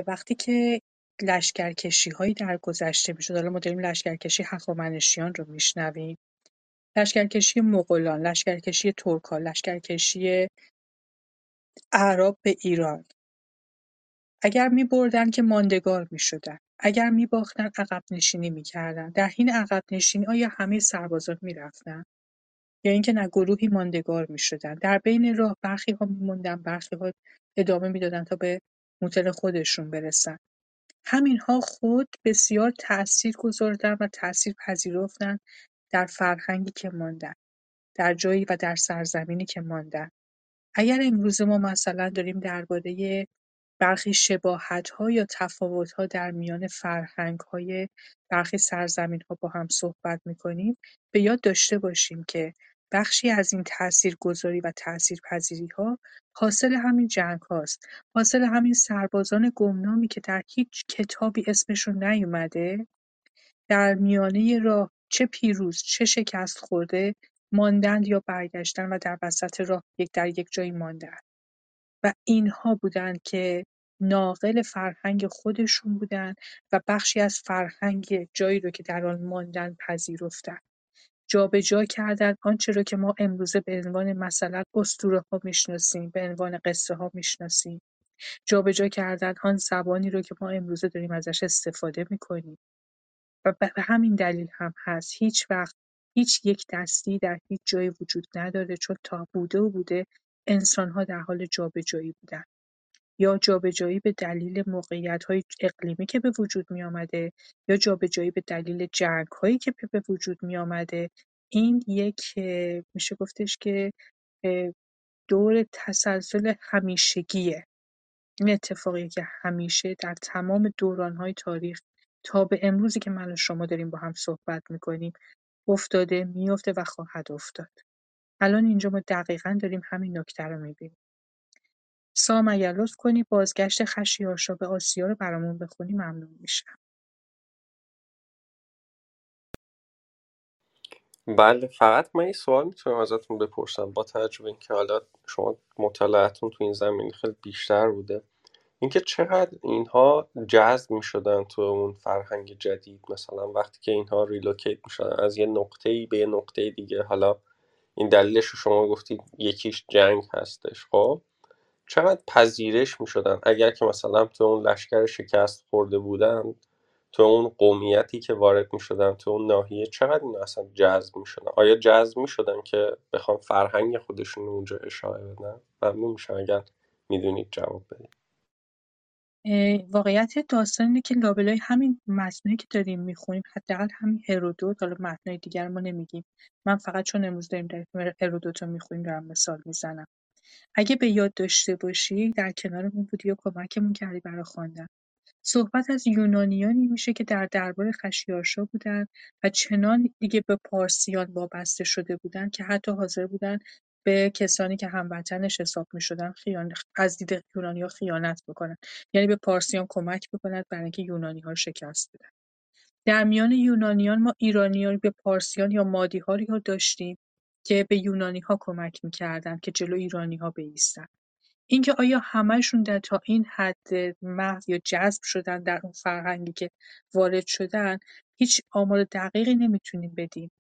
وقتی که لشکرکشی هایی در گذشته می‌شد حالا ما داریم لشکرکشی هخامنشیان رو میشنویم. لشکرکشی مغولان لشکرکشی ترکا لشکرکشی اعراب به ایران. اگر میبردن که ماندگار می‌شدن. اگر میباختن عقب نشینی می‌کردن. در حین عقب نشینی آیا همه سربازان می‌رفتن؟ یا اینکه نه گروهی ماندگار می‌شدن. در بین راه برخی ها میموندن برخی ها ادامه می‌دادن تا به موتل خودشون برسن. همینها خود بسیار تأثیر گذاشتن و تأثیر پذیرفتن در فرهنگی که ماندن در جایی و در سرزمینی که ماندن. اگر امروز ما مثلا داریم درباره برخی شباهت‌ها یا تفاوت‌ها در میان فرهنگ‌های برخی ها با هم صحبت می‌کنیم به یاد داشته باشیم که بخشی از این تاثیرگذاری و تاثیرپذیری‌ها حاصل همین جنگ‌هاست. حاصل همین سربازان گمنامی که در هیچ کتابی اسمشون نیومده. در میانه راه چه پیروز چه شکست خورده ماندند یا برگشتن و در وسط راه یک در یک جایی ماندند. و اینها بودند که ناقل فرهنگ خودشون بودند و بخشی از فرهنگ جایی رو که در آن ماندن پذیرفتند. جابجا کردند آنچه را که ما امروزه به عنوان مثلا اسطوره ها می‌شناسیم به عنوان قصه ها می‌شناسیم. جابجا کردن آن زبانی رو که ما امروزه داریم ازش استفاده می‌کنیم. و به همین دلیل هم هست. هیچ وقت هیچ یک دستی در هیچ جایی وجود نداره چون تا بوده و بوده انسان‌ها در حال جابجایی بودن. یا جابجایی به دلیل موقعیت‌های اقلیمی که به وجود می‌آمده یا جابجایی به دلیل جنگ‌هایی که به وجود می‌آمده. این یک میشه گفتش که دور تسلسل همیشگیه. این اتفاقی که همیشه در تمام دوران‌های تاریخ تا به امروزی که من و شما داریم با هم صحبت می‌کنیم افتاده میفته و خواهد افتاد. الان اینجا ما دقیقا داریم همین نکته رو می‌بینیم. سام اگر لطف کنی بازگشت خشیارشا به آسیا رو برامون بخونی ممنون میشم. بله فقط من یه سوال می‌تونم ازتون بپرسم. با توجه به اینکه حالا شما مطالعتون تو این زمینه خیلی بیشتر بوده اینکه چقدر اینها جذب می‌شدن تو اون فرهنگ جدید؟ مثلا وقتی که اینها ریلوکیت می‌شدن از یه نقطه به یه نقطه دیگه حالا این دلیلش رو شما گفتید یکیش جنگ هستش خب؟ چقدر پذیرش می‌شدن؟ اگر که مثلا تو اون لشکر شکست خورده بودن تو اون قومیتی که وارد می‌شدن تو اون ناحیه چقدر این اصلا جذب می‌شدن؟ آیا جذب می‌شدن که بخوام فرهنگ خودشون اونجا اشاره بدن؟ ممنون میشم اگر می‌دونید جواب بدید. واقعیت داستان اینه که لابلای همین متنایی که داریم می‌خونیم حداقل همین هرودوت حالا متنای دیگر ما نمیگیم. من فقط چون امروز داریم در هرودوت رو می‌خونیم دارم مثال می‌زنم. اگه به یاد داشته باشی در کنارمون بودی و کمکمون کردی برای خواندن. صحبت از یونانیانی میشه که در دربار خشایارشا بودن و چنان دیگه به پارسیان وابسته شده بودن که حتی حاضر بودن به کسانی که هموطنش حساب می‌شدن خیانت از دید یونانی‌ها خیانت بکنن. یعنی به پارسیان کمک بکنند برای اینکه یونانی‌ها رو شکست بدن. در میان یونانیان ما ایرانیان به پارسیان یا مادی‌ها رو داشتیم. که به یونانی‌ها کمک می‌کردن که جلو ایرانی‌ها بایستن اینکه آیا همه‌شون در تا این حد محو یا جذب شدن در اون فرهنگی که وارد شدن هیچ آمار دقیقی نمی‌تونیم بدیم.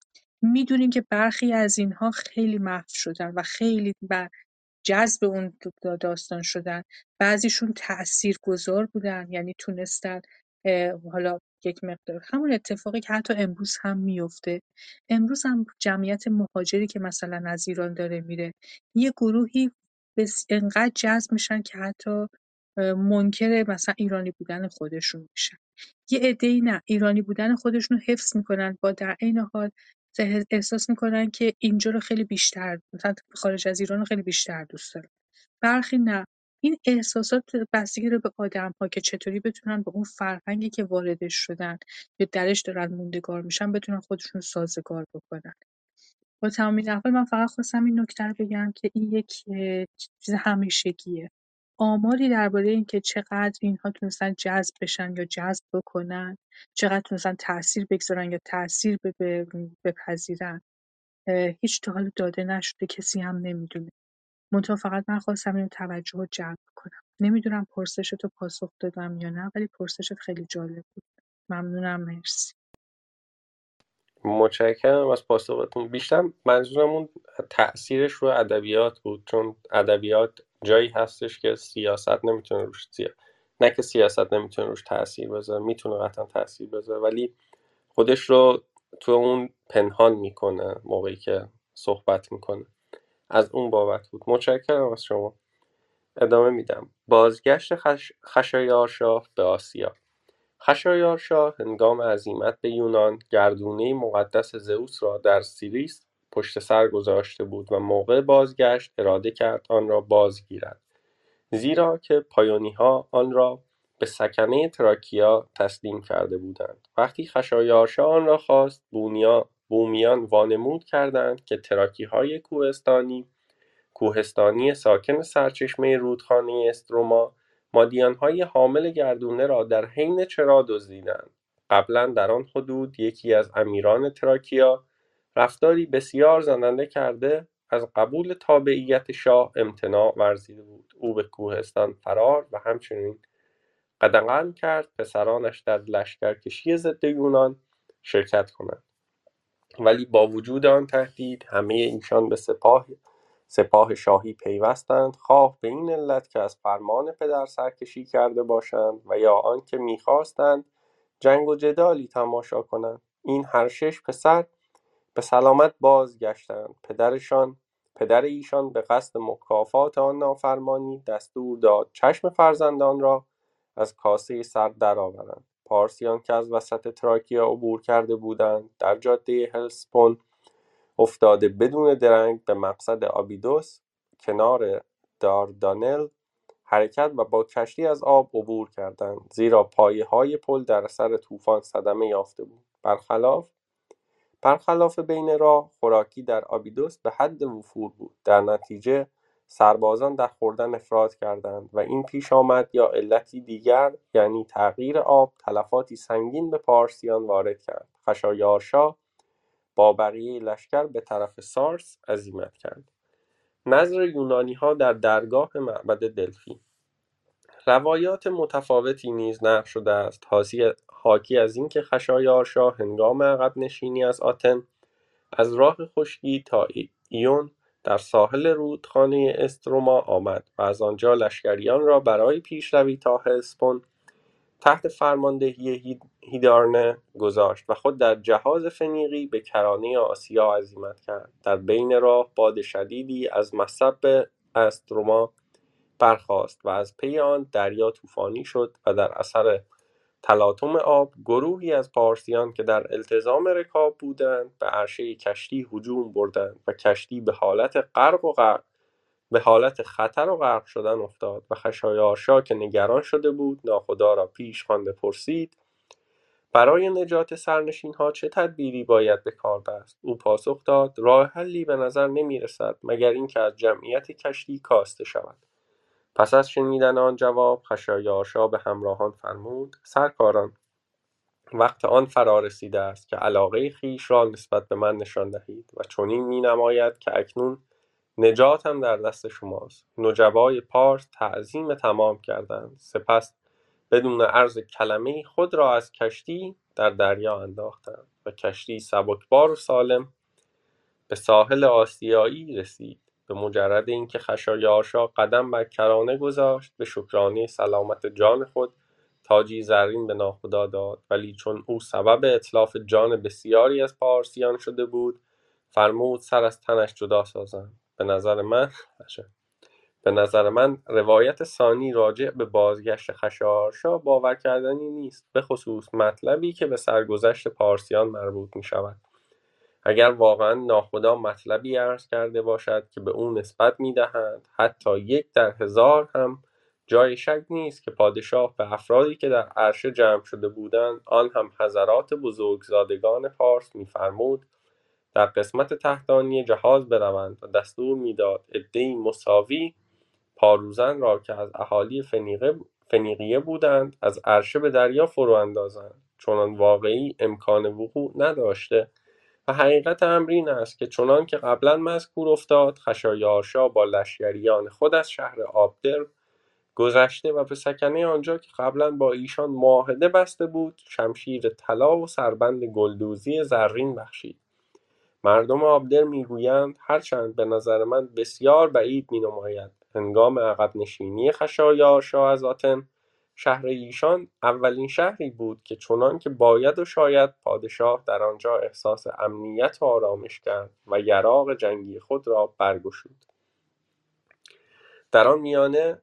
می‌دونیم که برخی از اینها خیلی محو شدن و خیلی بر جذب اون داستان شدن. بعضیشون تاثیرگذار بودن یعنی تونستن حالا یک مقدار. همون اتفاقی که حتی امروز هم میفته امروز هم جمعیت مهاجری که مثلا از ایران داره میره یه گروهی بس انقدر جذب میشن که حتی منکر مثلا ایرانی بودن خودشون میشن. یه عده‌ای نه ایرانی بودن خودشون رو حفظ می‌کنن با در عین حال احساس می‌کنن که اینجا رو خیلی بیشتر مثلا خارج از ایران رو خیلی بیشتر دوست دارن. برخی نه. این احساسات بستگی داره به آدم‌ها که چطوری بتونن به اون فرهنگی که واردش شدن یا درش دارن موندگار میشن بتونن خودشون رو سازگار بکنن. با تمام این احوال من فقط خواستم این نکته رو بگم که این یک چیز همیشگیه. آماری درباره اینکه چقدر اینها تونستن جذب بشن یا جذب بکنن چقدر تونستن تاثیر بگذارن یا تاثیر بپذیرن هیچ تا حالا داده نشده کسی هم نمی‌دونه. منتها فقط من خواستم اینو توجه رو جلب کنم. نمی‌دونم پرسشتو پاسخ دادم یا نه ولی پرسشت خیلی جالب بود. ممنونم مرسی. متشکرم از پاسختون. بیشتر منظورم اون تاثیرش رو ادبیات بود چون ادبیات جایی هستش که سیاست نمی‌تونه روش سیا... نه که سیاست نمی‌تونه روش تاثیر بذاره می‌تونه قطعا تاثیر بذاره ولی خودش رو تو اون پنهان می‌کنه موقعی که صحبت می‌کنه. از اون بابت بود. متشکرم از شما. ادامه میدم. بازگشت خش... خشایارشاه به آسیا. خشایارشا هنگام عزیمت به یونان گردونه مقدس زئوس را در سیریس پشت سر گذاشته بود و موقع بازگشت اراده کرد آن را بازگیرد. زیرا که پایونیها آن را به سکنه تراکیا تسلیم کرده بودند. وقتی خشایارشا آن را خواست بونیا بومیان وانمود کردند که تراکیهای کوهستانی کوهستانی ساکن سرچشمه رودخانه استروما مادیانهای حامل گردونه را در حین چرا دزدیدند. قبلا در آن حدود یکی از امیران تراکیا رفتاری بسیار زننده کرده از قبول تابعیت شاه امتناع ورزیده بود. او به کوهستان فرار و همچنین قدغن کرد پسرانش در لشکرکشی ضد یونان شرکت کنند. ولی با وجود آن تهدید همه ایشان به سپاه سپاه شاهی پیوستند. خواه به این علت که از فرمان پدر سرکشی کرده باشند و یا آنکه می‌خواستند جنگ و جدالی تماشا کنند. این هر شش پسر به سلامت بازگشتند. پدرشان پدر ایشان به قصد مکافات آن نافرمانی دستور داد چشم فرزندان را از کاسه سر درآورند. پارسیان که از وسط تراکیا عبور کرده بودند در جاده هلسپون افتاده بدون درنگ به مقصد آبیدوس کنار داردانل حرکت و با کشتی از آب عبور کردند زیرا پایه های پل در اثر طوفان صدمه یافته بود. برخلاف برخلاف بین راه خوراکی در آبیدوس به حد وفور بود. در نتیجه سربازان در خوردن افراد کردند و این پیش آمد یا علتی دیگر یعنی تغییر آب تلفاتی سنگین به پارسیان وارد کرد. خشایارشا با بقیه لشکر به طرف سارس عزیمت کرد. نظر یونانیها در درگاه معبد دلفی روایات متفاوتی نیز نقل شده است. حاکی از اینکه خشایارشا هنگام عقب نشینی از آتن از راه خشکی تا ایون در ساحل رودخانه استروما آمد و از آنجا لشکریان را برای پیشروی تا هلسپون تحت فرماندهی هیدارنه گذاشت و خود در جهاز فنیقی به کرانه آسیا عزیمت کرد. در بین راه باد شدیدی از مصب استروما برخاست و از پی آن دریا طوفانی شد و در اثر تلاطم آب گروهی از پارسیان که در التزام رکاب بودند به عرشه کشتی هجوم بردند و کشتی به حالت غرق و غرق به حالت خطر و غرق شدن افتاد و خشایارشا که نگران شده بود ناخدا را پیش خوانده پرسید برای نجات سرنشین ها چه تدبیری باید به کار بست؟ او پاسخ داد راه حلی به نظر نمی رسد مگر اینکه از جمعیت کشتی کاسته شود. پس از شنیدن آن جواب خشایارشا به همراهان فرمود سرکاران وقت آن فرا رسیده است که علاقه خیش را نسبت به من نشان دهید و چنین می نماید که اکنون نجاتم در دست شماست. نجبای پارس تعظیم تمام کردند. سپس بدون عرض کلمه خود را از کشتی در دریا انداختند و کشتی سبکبار و سالم به ساحل آسیایی رسید. به مجرد اینکه خشایارشا قدم بر کرانه گذاشت به شکرانه سلامت جان خود تاجی زرین به ناخدا داد. ولی چون او سبب اطلاف جان بسیاری از پارسیان شده بود فرمود سر از تنش جدا سازند. به نظر من به نظر من روایت ثانی راجع به بازگشت خشایارشا باور کردنی نیست به خصوص مطلبی که به سرگذشت پارسیان مربوط می شود اگر واقعا ناخدا مطلبی عرض کرده باشد که به او نسبت می‌دهند حتی یک در هزار هم جای شک نیست که پادشاه به افرادی که در عرشه جمع شده بودند آن هم حضرات بزرگزادگان فارس میفرمود در قسمت تحتانی جهاز بروند و دستور می‌داد عدهای مساوی پاروزن را که از اهالی فنیقیه بودند از عرشه به دریا فرو اندازند. چنان واقعی امکان وقوع نداشته. حقیقت امر این است که چنان که قبلا مذکور افتاد خشایارشا با لشکریان خود از شهر آبدر گذشته و به سکنه آنجا که قبلا با ایشان معاهده بسته بود شمشیر طلا و سربند گلدوزی زرین بخشید. مردم آبدر می‌گویند هرچند به نظر من بسیار بعید مینماید. هنگام عقب نشینی خشایارشا از آتن شهر ایشان اولین شهری بود که چنان که باید و شاید پادشاه در آنجا احساس امنیت و آرامش کرد و یراق جنگی خود را برگشود. در آن میانه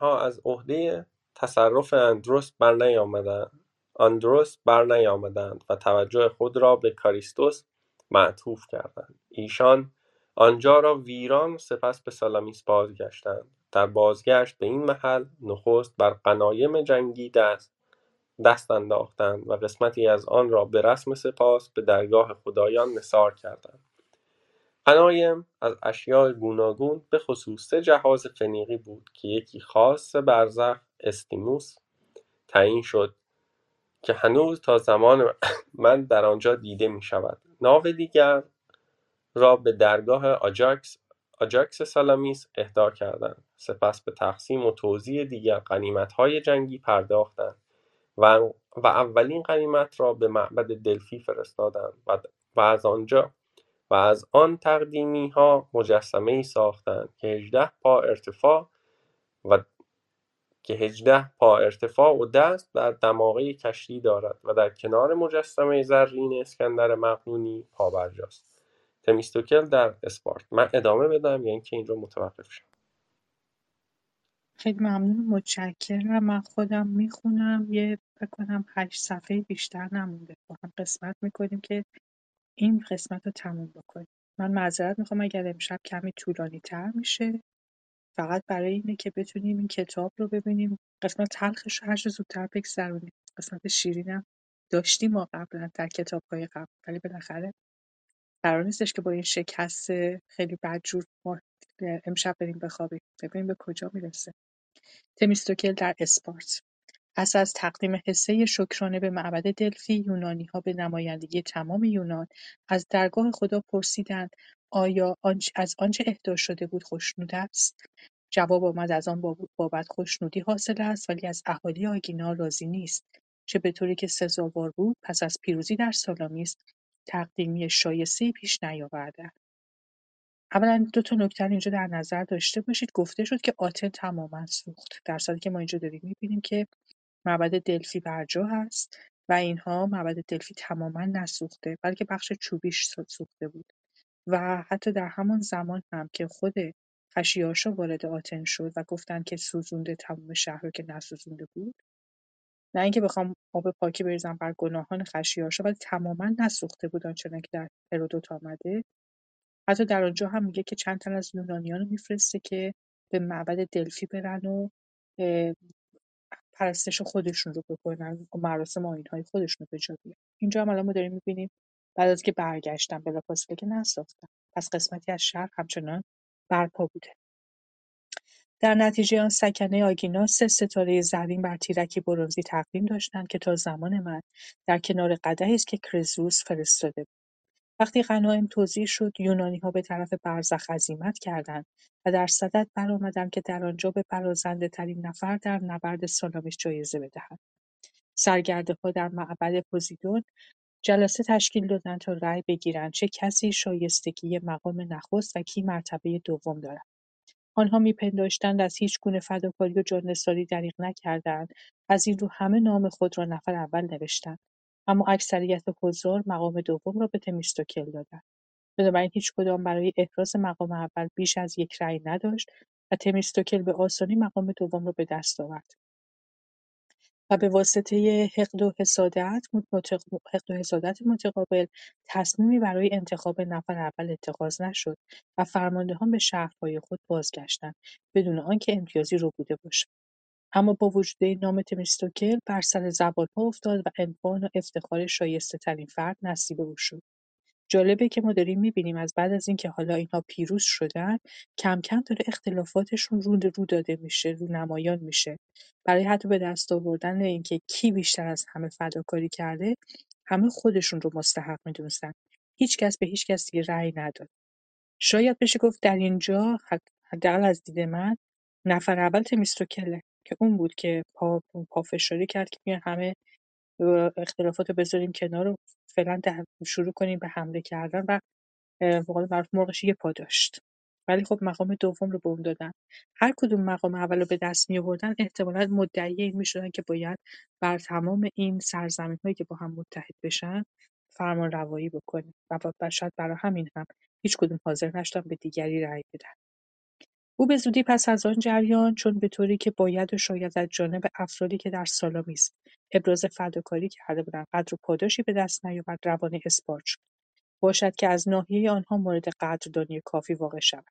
ها از عهده تصرف اندروس اندروس برنیامدند و توجه خود را به کاریستوس معطوف کردند. ایشان آنجا را ویران سپس به سالامیس بازگشتند. در بازگشت به این محل نخست بر غنایم جنگی دست دست انداختند و قسمتی از آن را به رسم سپاس به درگاه خدایان نثار کردند. غنایم از اشیاء گوناگون به خصوص سه جهاز فنیقی بود که یکی خاص برزخ استیموس تعیین شد که هنوز تا زمان من در آنجا دیده می شود ناو دیگر را به درگاه آجاکس آجاکس سالامیس اهدا کردند. سپس به تقسیم و توزیع دیگر های جنگی پرداختند و, و اولین غنیمت را به معبد دلفی فرستادند و, و از آنجا و از آن تقدیمی ها مجسمه ای ساختند که هجده پا ارتفاع و که هجده پا ارتفاع و دست در دماغه کشتی دارد و در کنار مجسمه زرین اسکندر مقنونی پابرجاست تمیستوکل در اسپارت. من ادامه بدم یا اینکه اینجا متوقف شم. خیلی ممنون متشکرم. من خودم می‌خونم یه بکنم هشت صفحه بیشتر نمونده. با هم قسمت می‌کنیم که این قسمت رو تموم بکنیم. من معذرت می‌خوام اگر امشب کمی طولانی تر میشه فقط برای اینه که بتونیم این کتاب رو ببینیم. قسمت تلخش رو هر زودتر بگذرونیم. قسمت شیرینم داشتیم ما قبلا در کتاب های قبل ولی بالاخره قرار نیستش که با این شکست خیلی بدجور ما امشب بریم بخوابیم. ببینیم به کجا می‌رسه. تمیستوکل در اسپارت. پس از تقدیم حصه شکرانه به معبد دلفی، یونانی‌ها به نمایندگی تمام یونان از درگاه خدا پرسیدند آیا از آنچه اهدا شده بود خوشنود است؟ جواب آمد از آن بابت خوشنودی حاصل است ولی از اهالی آگینا راضی نیست. چه به طوری که سزاوار بود پس از پیروزی در سالامیس تقدیمی شایسته پیش نیاورده. اولا دو تا نکته اینجا در نظر داشته باشید. گفته شد که آتن تماما سوخت. در صورتی که ما اینجا داریم می‌بینیم که معبد دلفی برجا هست و اینها معبد دلفی تماما نسوخته بلکه بخش چوبیش سوخته بود. و حتی در همان زمان هم که خود خشیاشا وارد آتن شد و گفتند که سوزونده تمام شهر رو که نسوزونده بود نه اینکه بخوام آب پاکی بریزم بر گناهان خشیاشا ولی تماما نسوخته بود آنچنان که در هرودوت آمده. حتی در آنجا هم میگه که چند تن از یونانیان رو میفرسته که به معبد دلفی برن و پرستش خودشون رو بکنن و مراسم آیین‌های خودشون رو به اینجا هم الان ما داریم می‌بینیم بعد از که برگشتن بلافاصله که نساختن. پس قسمتی از شهر همچنان برپا بوده. در نتیجه آن سکنه آگینا سه ستاره زرین بر تیرکی برنزی تقویم داشتند که تا زمان من در کنار قدحی است که کرزوس فرستاده بود. وقتی غنایم توزیع شد یونانی‌ها به طرف برزخ عزیمت کردند و در صدد برآمدند که در آنجا به ترین نفر در نبرد سالامیس جایزه بدهند ها در معبد پوزیدون جلسه تشکیل دادند تا رأی بگیرند چه کسی شایستگی مقام نخست و کی مرتبه دوم دارد. آنها می‌پنداشتند از هیچگونه فداکاری و جانثاری دریغ نکرده‌اند از این رو همه نام خود را نفر اول نوشتند. اما اکثریت حضار مقام دوم را به تمیستوکل دادند. بنابراین کدام برای احراز مقام اول بیش از یک رأی نداشت و تمیستوکل به آسانی مقام دوم را به دست آورد. و به واسطه حقد و حسادت متقابل تصمیمی برای انتخاب نفر اول اتخاذ نشد و فرماندهان به شهرهای خود بازگشتند بدون آنکه امتیازی بوده باشد. اما با وجود نام تمیستوکل بر سر زبانها افتاد و عنوان و افتخار ترین فرد نصیب او شد. جالبه که ما داریم می‌بینیم از بعد از اینکه حالا اینها پیروز شدن کم کم داره اختلافاتشون رو رو داده میشه رو نمایان میشه. برای حتی به دست آوردن اینکه کی بیشتر از همه فداکاری کرده همه خودشون رو مستحق می‌دونستن. هیچ کس به هیچ کس دیگه رأی نداد. شاید بشه گفت در اینجا حداقل از دید من نفر اول تمیستوکله که اون بود که پا پافشاری کرد که میان همه اختلافات رو بذاریم کنار فعلا شروع کنیم به حمله کردن و واقعا معروف مرغش یه پا داشت. ولی خب مقام دوم رو به اون دادن. هر کدوم مقام اول رو به دست می آوردن احتمالا مدعی این می شدن که باید بر تمام این سرزمین هایی که با هم متحد بشن فرمان روایی بکنه و شاید برای همین هم هیچ کدوم حاضر نشدن به دیگری رأی بدن. او به زودی پس از آن جریان چون به طوری که باید و شاید از جانب افرادی که در سالامیس ابراز فداکاری کرده بودند قدر و پاداشی به دست نیاورد روانه اثبات شد. باشد که از ناحیه آنها مورد قدردانی کافی واقع شود.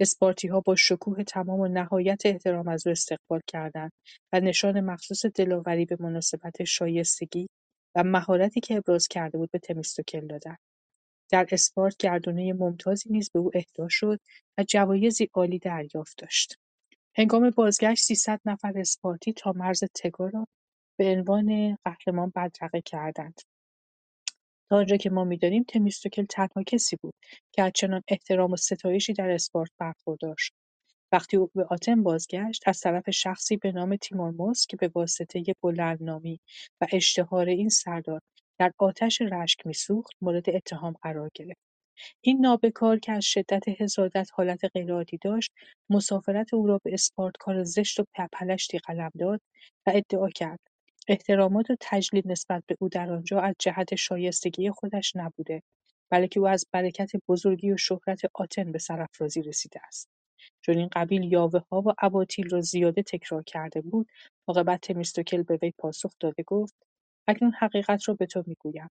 اسپارتیها با شکوه تمام و نهایت احترام از او استقبال کردند و نشان مخصوص دلاوری به مناسبت شایستگی و مهارتی که ابراز کرده بود به تمیستوکل دادند. در اسپارت گردونه ممتازی نیز به او اهدا شد و جوایزی عالی دریافت داشت. هنگام بازگشت 300 نفر اسپارتی تا مرز تگا را به عنوان قهرمان بدرقه کردند. تا آنجا که ما می‌دانیم تمیستوکل تنها کسی بود که از چنان احترام و ستایشی در اسپارت برخوردار شد. وقتی او به آتن بازگشت از طرف شخصی به نام تیمورموس که به واسطه بلندنامی و اشتهار این سردار در آتش رشک میسوخت مورد اتهام قرار گرفت. این نابکار که از شدت حسادت حالت غیرعادی داشت مسافرت او را به اسپارت کار زشت و پلشتی قلم داد و ادعا کرد. احترامات و تجلیل نسبت به او در آنجا از جهت شایستگی خودش نبوده بلکه او از برکت بزرگی و شهرت آتن به سرافرازی رسیده است. چون این قبیل ها و اباطیل را زیاده تکرار کرده بود عاقبت تمیستوکل به وی پاسخ داده گفت اکنون حقیقت را به تو می‌گویم.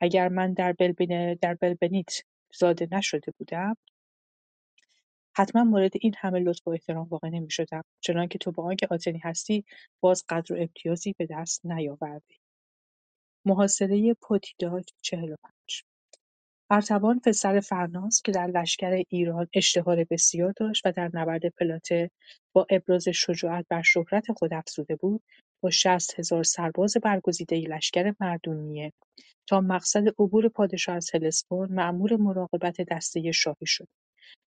اگر من در بلبنیت زاده نشده بودم حتما مورد این همه لطف و احترام واقع نمی‌شدم. چنانکه تو با آنکه آتنی هستی باز قدر و امتیازی به دست نیاوردی. محاصره پوتیداج 45 ارتبان پسر فرناس که در لشکر ایران اشتهار بسیار داشت و در نبرد پلاته با ابراز شجاعت بر شهرت خود افزوده بود با شصت هزار سرباز برگزیده لشکر مردونیه تا مقصد عبور پادشاه از هلسپون مأمور مراقبت دسته شاهی شد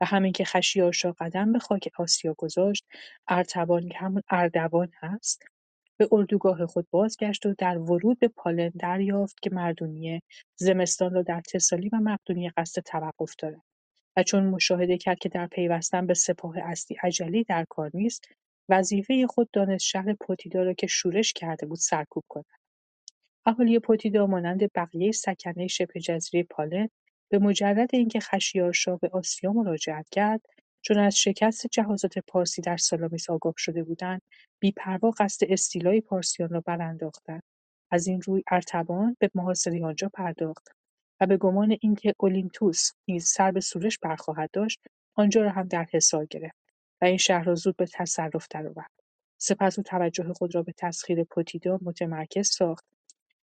و همین که خشیارشا قدم به خاک آسیا گذاشت ارتبان که همون اردوان هست به اردوگاه خود بازگشت و در ورود به پالن دریافت که مردونیه زمستان را در تسالی و مقدونیه قصد توقف دارد و چون مشاهده کرد که در پیوستن به سپاه اصلی عجلی در کار نیست وظیفه خود دانست شهر پوتیدا را که شورش کرده بود سرکوب کند. اهالی پوتیدا مانند بقیه سکنه شبه جزیره پالن به مجرد اینکه خشیارشاه به آسیا مراجعت کرد چون از شکست جهازات پارسی در سالامیس آگاه شده بودند بیپروا قصد استیلای پارسیان را برانداختند. از این روی ارتبان به محاصره آنجا پرداخت و به گمان اینکه اولینتوس نیز سر به سورش برخواهد داشت آنجا را هم در حصار گرفت. و این شهر را زود به تصرف درآورد. سپس او توجه خود را به تسخیر پوتیدا متمرکز ساخت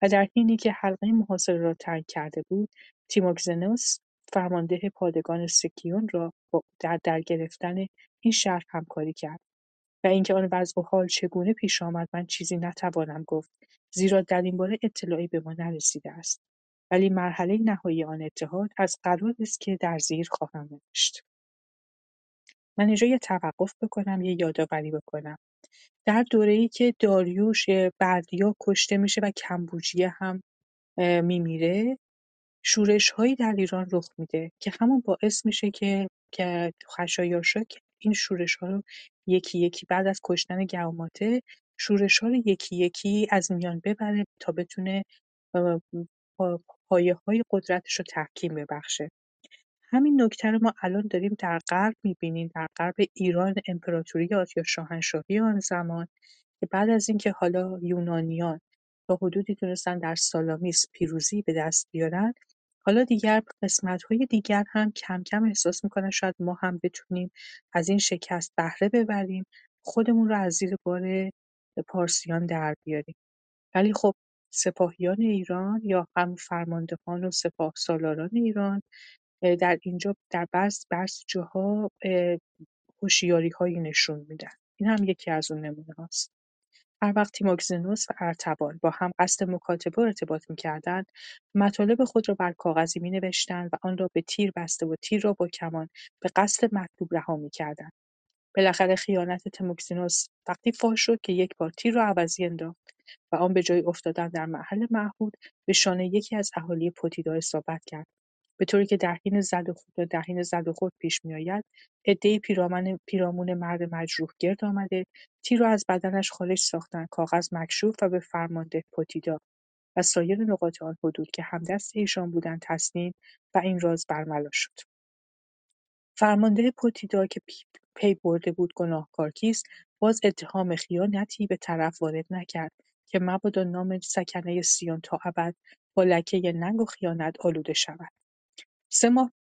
و در حینی که حلقه محاصره را تنگ کرده بود تیموکزنوس فرمانده پادگان سکیون را در در گرفتن این شهر همکاری کرد و اینکه آن وضع و حال چگونه پیش آمد من چیزی نتوانم گفت زیرا در این باره اطلاعی به ما نرسیده است. ولی مرحله نهایی آن اتحاد از قرار است که در زیر خواهم نوشت. من اینجا یه توقف بکنم یه یادآوری بکنم. در دوره‌ای که داریوش بردیا کشته میشه و کمبوجیه هم میمیره شورش‌هایی در ایران رخ میده که همون باعث میشه که که خشایارشا این شورش‌ها رو یکی یکی بعد از کشتن گوماته شورش‌ها رو یکی یکی از میان ببره تا بتونه پایه های قدرتش رو تحکیم ببخشه. همین نکته رو ما الان داریم در غرب می‌بینیم در غرب ایران امپراتوری یا شاهنشاهی آن زمان که بعد از اینکه حالا یونانیان تا حدودی تونستن در سالامیس پیروزی به دست بیارن حالا دیگر قسمت‌های دیگر هم کم کم احساس می‌کنن شاید ما هم بتونیم از این شکست بهره ببریم خودمون رو از زیر بار پارسیان در بیاریم. ولی خب سپاهیان ایران یا هم فرماندهان و سپاه سالاران ایران در اینجا در بعض بعض جاها هایی نشون میدن. این هم یکی از اون نمونه هاست. هر وقت تیموکزنوس و ارتبان با هم قصد مکاتبه ارتباط می‌کردند مطالب خود را بر کاغذی مینوشتند و آن را به تیر بسته و تیر را با کمان به قصد مطلوب رها می‌کردند بالاخره خیانت تیموکسینوس وقتی فاش شد که یک بار تیر را عوضی انداخت و آن به جای افتادن در محل معهود به شانه یکی از اهالی پوتیدا اصابت کرد. به طوری که در حین زد و در حین زد و پیش میآید. عدهای پیرامون پیرامون مرد مجروح گرد آمده. تیر را از بدنش خارج ساختند کاغذ مکشوف و به فرمانده پوتیدا و سایر نقاط آن حدود که همدست ایشان بودند تسلیم و این راز برملا شد. فرمانده پوتیدا که پی برده بود گناهکار کیست باز اتهام خیانتی به طرف وارد نکرد که مبادا نام سکنه سیون تا ابد با لکه ننگ و خیانت آلوده شود. سه ماه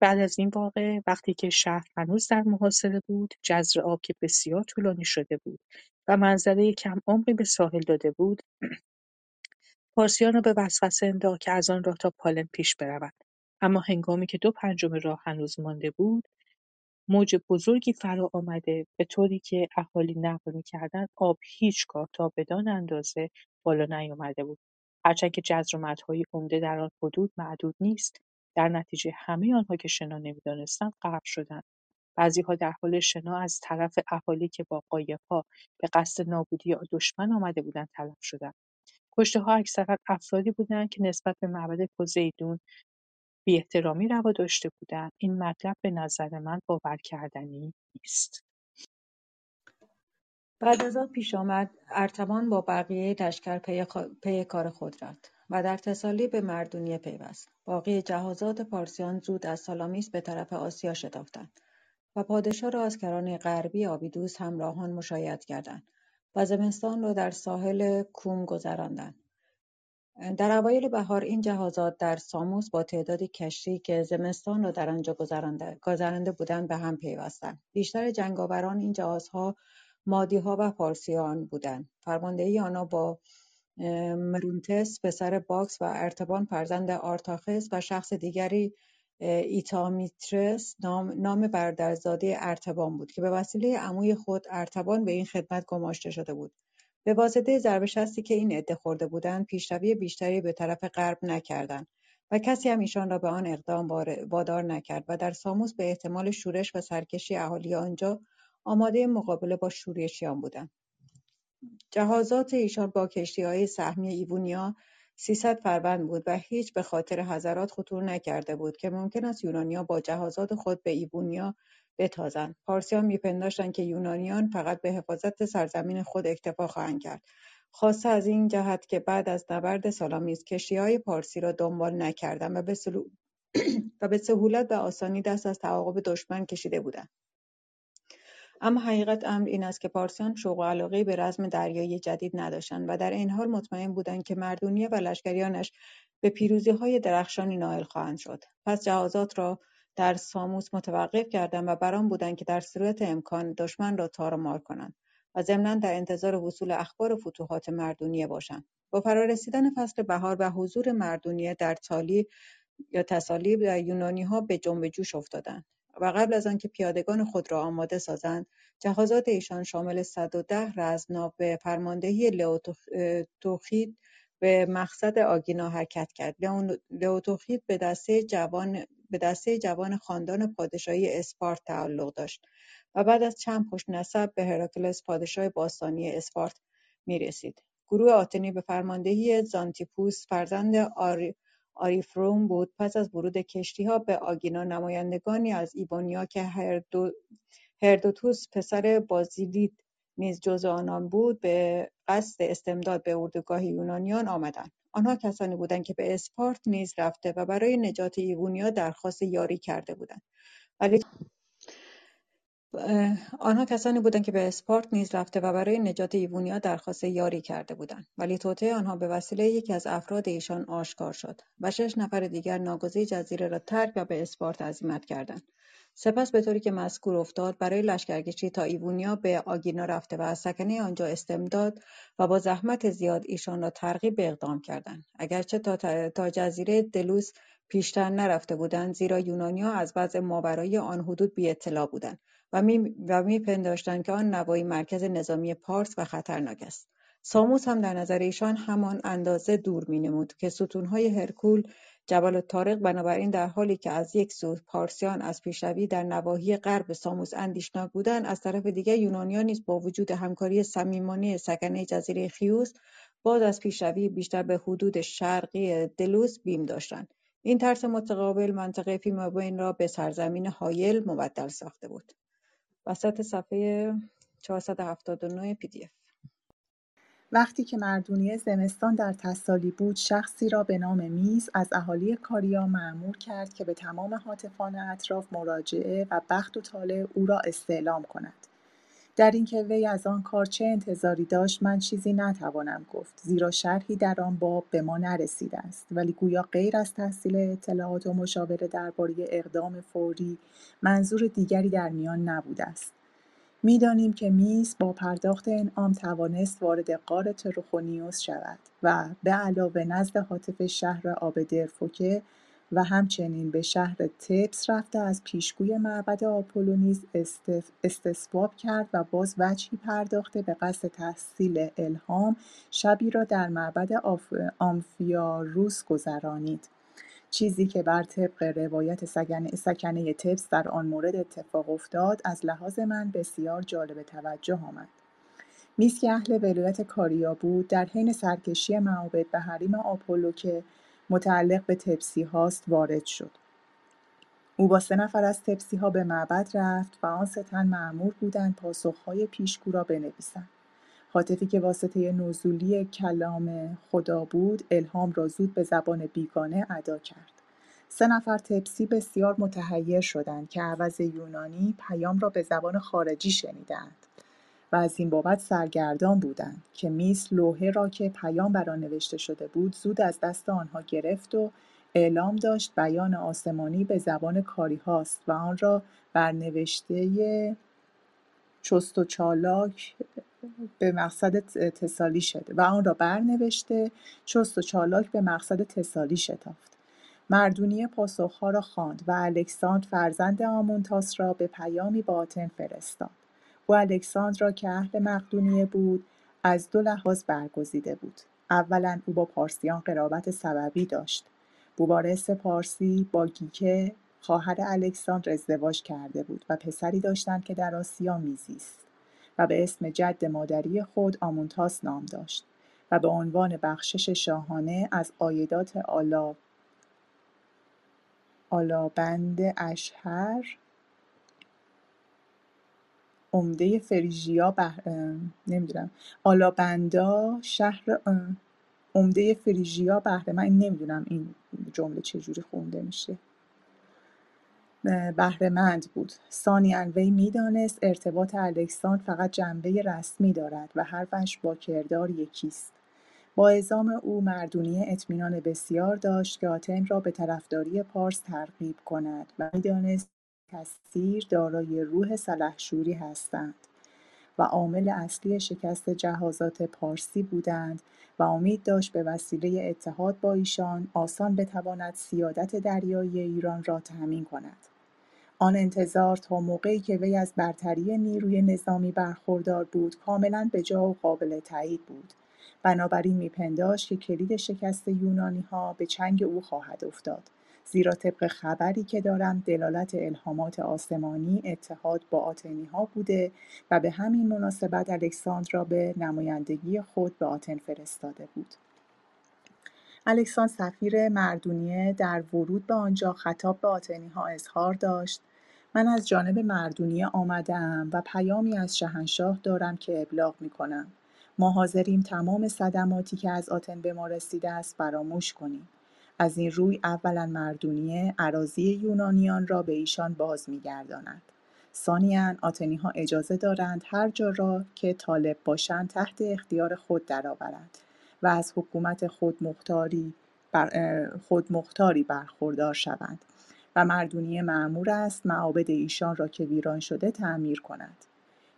بعد از این واقعه وقتی که شهر هنوز در محاصره بود جزر آب که بسیار طولانی شده بود و منظره کم عمقی به ساحل داده بود پارسیان را به وسوسه انداخت که از آن راه تا پالن پیش بروند اما هنگامی که دو پنجم راه هنوز مانده بود موج بزرگی فرا آمده به طوری که اهالی نقل می‌کردند آب هیچگاه تا بدان اندازه بالا نیامده بود. هرچند که جزر و عمده در آن حدود معدود نیست در نتیجه همه آنها که شنا نمی‌دانستند غرق شدند. بعضیها در حال شنا از طرف اهالی که با قایقها به قصد نابودی دشمن آمده بودند تلف شدند. کشتهها اکثرا افرادی بودند که نسبت به معبد پوزیدون بی‌احترامی روا داشته بودند. این مطلب به نظر من باورکردنی نیست. بعد از آن پیش آمد ارتبان با بقیه لشکر پی, کار خود رفت. و در تسالی به مردونیه پیوست. باقی جهازات پارسیان زود از سالامیس به طرف آسیا شتافتند و پادشاه را از کرانه غربی آبیدوس همراهان مشایعت کردند و زمستان را در ساحل کوم گذراندند. در اوایل بهار این جهازات در ساموس با تعدادی کشتی که زمستان را در آنجا گذرانده بودند به هم پیوستند. بیشتر جنگاوران این جهازها مادیها و پارسیان بودند. فرماندهی آنها با مردونتس پسر باکس و ارتبان فرزند آرتاخس و شخص دیگری ایتامیترس نام, نام برادرزاده ارتبان بود که به وسیله عموی خود ارتبان به این خدمت گماشته شده بود. به واسطه ضرب شستی که این عده خورده بودند پیشروی بیشتری به طرف غرب نکردند و کسی هم ایشان را به آن اقدام وادار نکرد و در ساموس به احتمال شورش و سرکشی اهالی آنجا آماده مقابله با شورشیان بودند. جهازات ایشان با های سهمی ایوونیا 300 فروند بود و هیچ به خاطر حضرات خطور نکرده بود که ممکن است یونانیا با جهازات خود به ایوونیا بتازند. پارسیان میپنداشتند که یونانیان فقط به حفاظت سرزمین خود اکتفا خواهند کرد. خاصه از این جهت که بعد از نبرد سالامیز های پارسی را دنبال نکردند و به, و به سهولت و آسانی دست از تعاقب دشمن کشیده بودند. اما حقیقت امر این است که پارسیان شوق و علاقه به رزم دریایی جدید نداشتند و در این حال مطمئن بودند که مردونیه و لشکریانش به های درخشانی نائل خواهند شد. پس جهازات را در ساموس متوقف کردند و بران بودند که در صورت امکان دشمن را تار و مار کنند و ضمنا در انتظار وصول اخبار فتوحات مردونیه باشند. با فرارسیدن فصل بهار و حضور مردونیه در تالی یا تسالی یونانی ها به جنب جوش افتادند. و قبل از آنکه پیادگان خود را آماده سازند جهازات ایشان شامل 110 رزمناو به فرماندهی لئوتوخید به مقصد آگینا حرکت کرد لئوتوخید به دسته جوان به دسته جوان خاندان پادشاهی اسپارت تعلق داشت و بعد از چند پشت نسب به هراکلس پادشاه باستانی اسپارت می رسید. گروه آتنی به فرماندهی زانتیپوس فرزند آری آریفروم بود. پس از ورود کشتیها به آگینا نمایندگانی از ایبونیا که هردوتوس پسر بازیلید نیز جزو آنان بود به قصد استمداد به اردوگاه یونانیان آمدند. آنها کسانی بودند که به اسپارت نیز رفته و برای نجات ایوونیا درخواست یاری کرده بودند. ولی آنها کسانی بودند که به اسپارت نیز رفته و برای نجات ایوونیا درخواست یاری کرده بودند. ولی توطئه آنها به وسیله یکی از افراد ایشان آشکار شد و شش نفر دیگر ناگزیر جزیره را ترک و به اسپارت عزیمت کردند. سپس به طوری که مذکور افتاد برای لشکرکشی تا ایوونیا به آگینا رفته و از سکنه آنجا استمداد و با زحمت زیاد ایشان را ترغیب به اقدام کردند. اگرچه تا, تا جزیره دلوس پیشتر نرفته بودند زیرا یونانیا از وضع ماورایی آن حدود بی اطلاع بودند. و میپنداشتند که آن نوایی مرکز نظامی پارس و خطرناک است. ساموس هم در نظر ایشان همان اندازه دور مینمود که ستونهای هرکول جبل طارق بنابراین در حالی که از یک سو پارسیان از پیشروی در نواحی غرب ساموس اندیشناک بودند از طرف دیگر یونانیان نیز با وجود همکاری صمیمانه سکنه جزیره خیوس باز از پیشروی بیشتر به حدود شرقی دلوس بیم داشتند. این ترس متقابل منطقه فیمابین را به سرزمین حایل مبدل ساخته بود. وسط صفحه 479 پی دی اف. وقتی که مردونیه زمستان در تسالی بود شخصی را به نام میز از اهالی کاریا معمور کرد که به تمام حاطفان اطراف مراجعه و بخت و طالع او را استعلام کند. در اینکه وی از آن کار چه انتظاری داشت من چیزی نتوانم گفت زیرا شرحی در آن باب به ما نرسیده است. ولی گویا غیر از تحصیل اطلاعات و مشاوره درباره اقدام فوری منظور دیگری در میان نبوده است. می‌دانیم که میز با پرداخت انعام توانست وارد غار تروخونیوس شود و به علاوه نزد حاطف شهر آبدرفوکه و همچنین به شهر تبس رفته از پیشگوی معبد آپولو نیز استصواب کرد و باز وجهی پرداخته به قصد تحصیل الهام شبی را در معبد آمفیاروس گذرانید. چیزی که بر طبق روایت سکنه تبس در آن مورد اتفاق افتاد از لحاظ من بسیار جالب توجه آمد. میز که اهل ولایت کاریا بود در حین سرکشی معابد به حریم آپولو که متعلق به تپسی هاست وارد شد. او با سه نفر از تپسی ها به معبد رفت و آن سه تن معمور بودند پاسخهای پیشگو را بنویسند. حاطفی که واسطه نزولی کلام خدا بود الهام را زود به زبان بیگانه ادا کرد. سه نفر تپسی بسیار متحیر شدند که عوض یونانی پیام را به زبان خارجی شنیدند. و از این بابت سرگردان بودند که میس لوحه را که پیام بر آن نوشته شده بود زود از دست آنها گرفت و اعلام داشت بیان آسمانی به زبان کاری هاست و آن را بر نوشته چست و چالاک به مقصد تسالی شده و آن را برنوشته چست و چالاک به مقصد تسالی شتافت. مردونی پاسخها را خواند و الکساندر فرزند آمونتاس را به پیامی با فرستاد. او الکساندر را که اهل مقدونیه بود از دو لحاظ برگزیده بود. اولا او با پارسیان قرابت سببی داشت. بوبارست پارسی با گیکه خواهر الکساندر ازدواج کرده بود و پسری داشتند که در آسیا میزیست و به اسم جد مادری خود آمونتاس نام داشت و به عنوان بخشش شاهانه از عایدات آلا آلابند اشهر عمده فریژیا بهر... نمی‌دونم. آلابندا شهر عمده فریژیا بهره من. نمی‌دونم این جمله چجوری خونده میشه. بهرهمند بود. ثانیا وی می‌دانست ارتباط الکساندر فقط جنبه رسمی دارد و وجه با کردار یکیست. با اعزام او مردونیه اطمینان بسیار داشت که آتن را به طرفداری پارس ترغیب کند و می‌دانست کثیر دارای روح سلحشوری هستند و عامل اصلی شکست جهازات پارسی بودند و امید داشت به وسیله اتحاد با ایشان آسان بتواند سیادت دریایی ایران را تأمین کند. آن انتظار تا موقعی که وی از برتری نیروی نظامی برخوردار بود کاملا به جا و قابل تایید بود. بنابراین میپنداشت که کلید شکست ها به چنگ او خواهد افتاد. زیرا طبق خبری که دارم دلالت الهامات آسمانی اتحاد با ها بوده و به همین مناسبت الکساندر را به نمایندگی خود به آتن فرستاده بود الکساندر سفیر مردونیه در ورود به آنجا خطاب به ها اظهار داشت من از جانب مردونیه آمدم و پیامی از شهنشاه دارم که ابلاغ می کنم. ما حاضریم تمام صدماتی که از آتن به ما رسیده است فراموش کنیم. از این روی اولا مردونیه اراضی یونانیان را به ایشان باز می‌گرداند. ثانیا ها اجازه دارند هر جا را که طالب باشند تحت اختیار خود درآورند و از حکومت خودمختاری بر خودمختاری برخوردار شوند و مردونیه معمور است معابد ایشان را که ویران شده تعمیر کند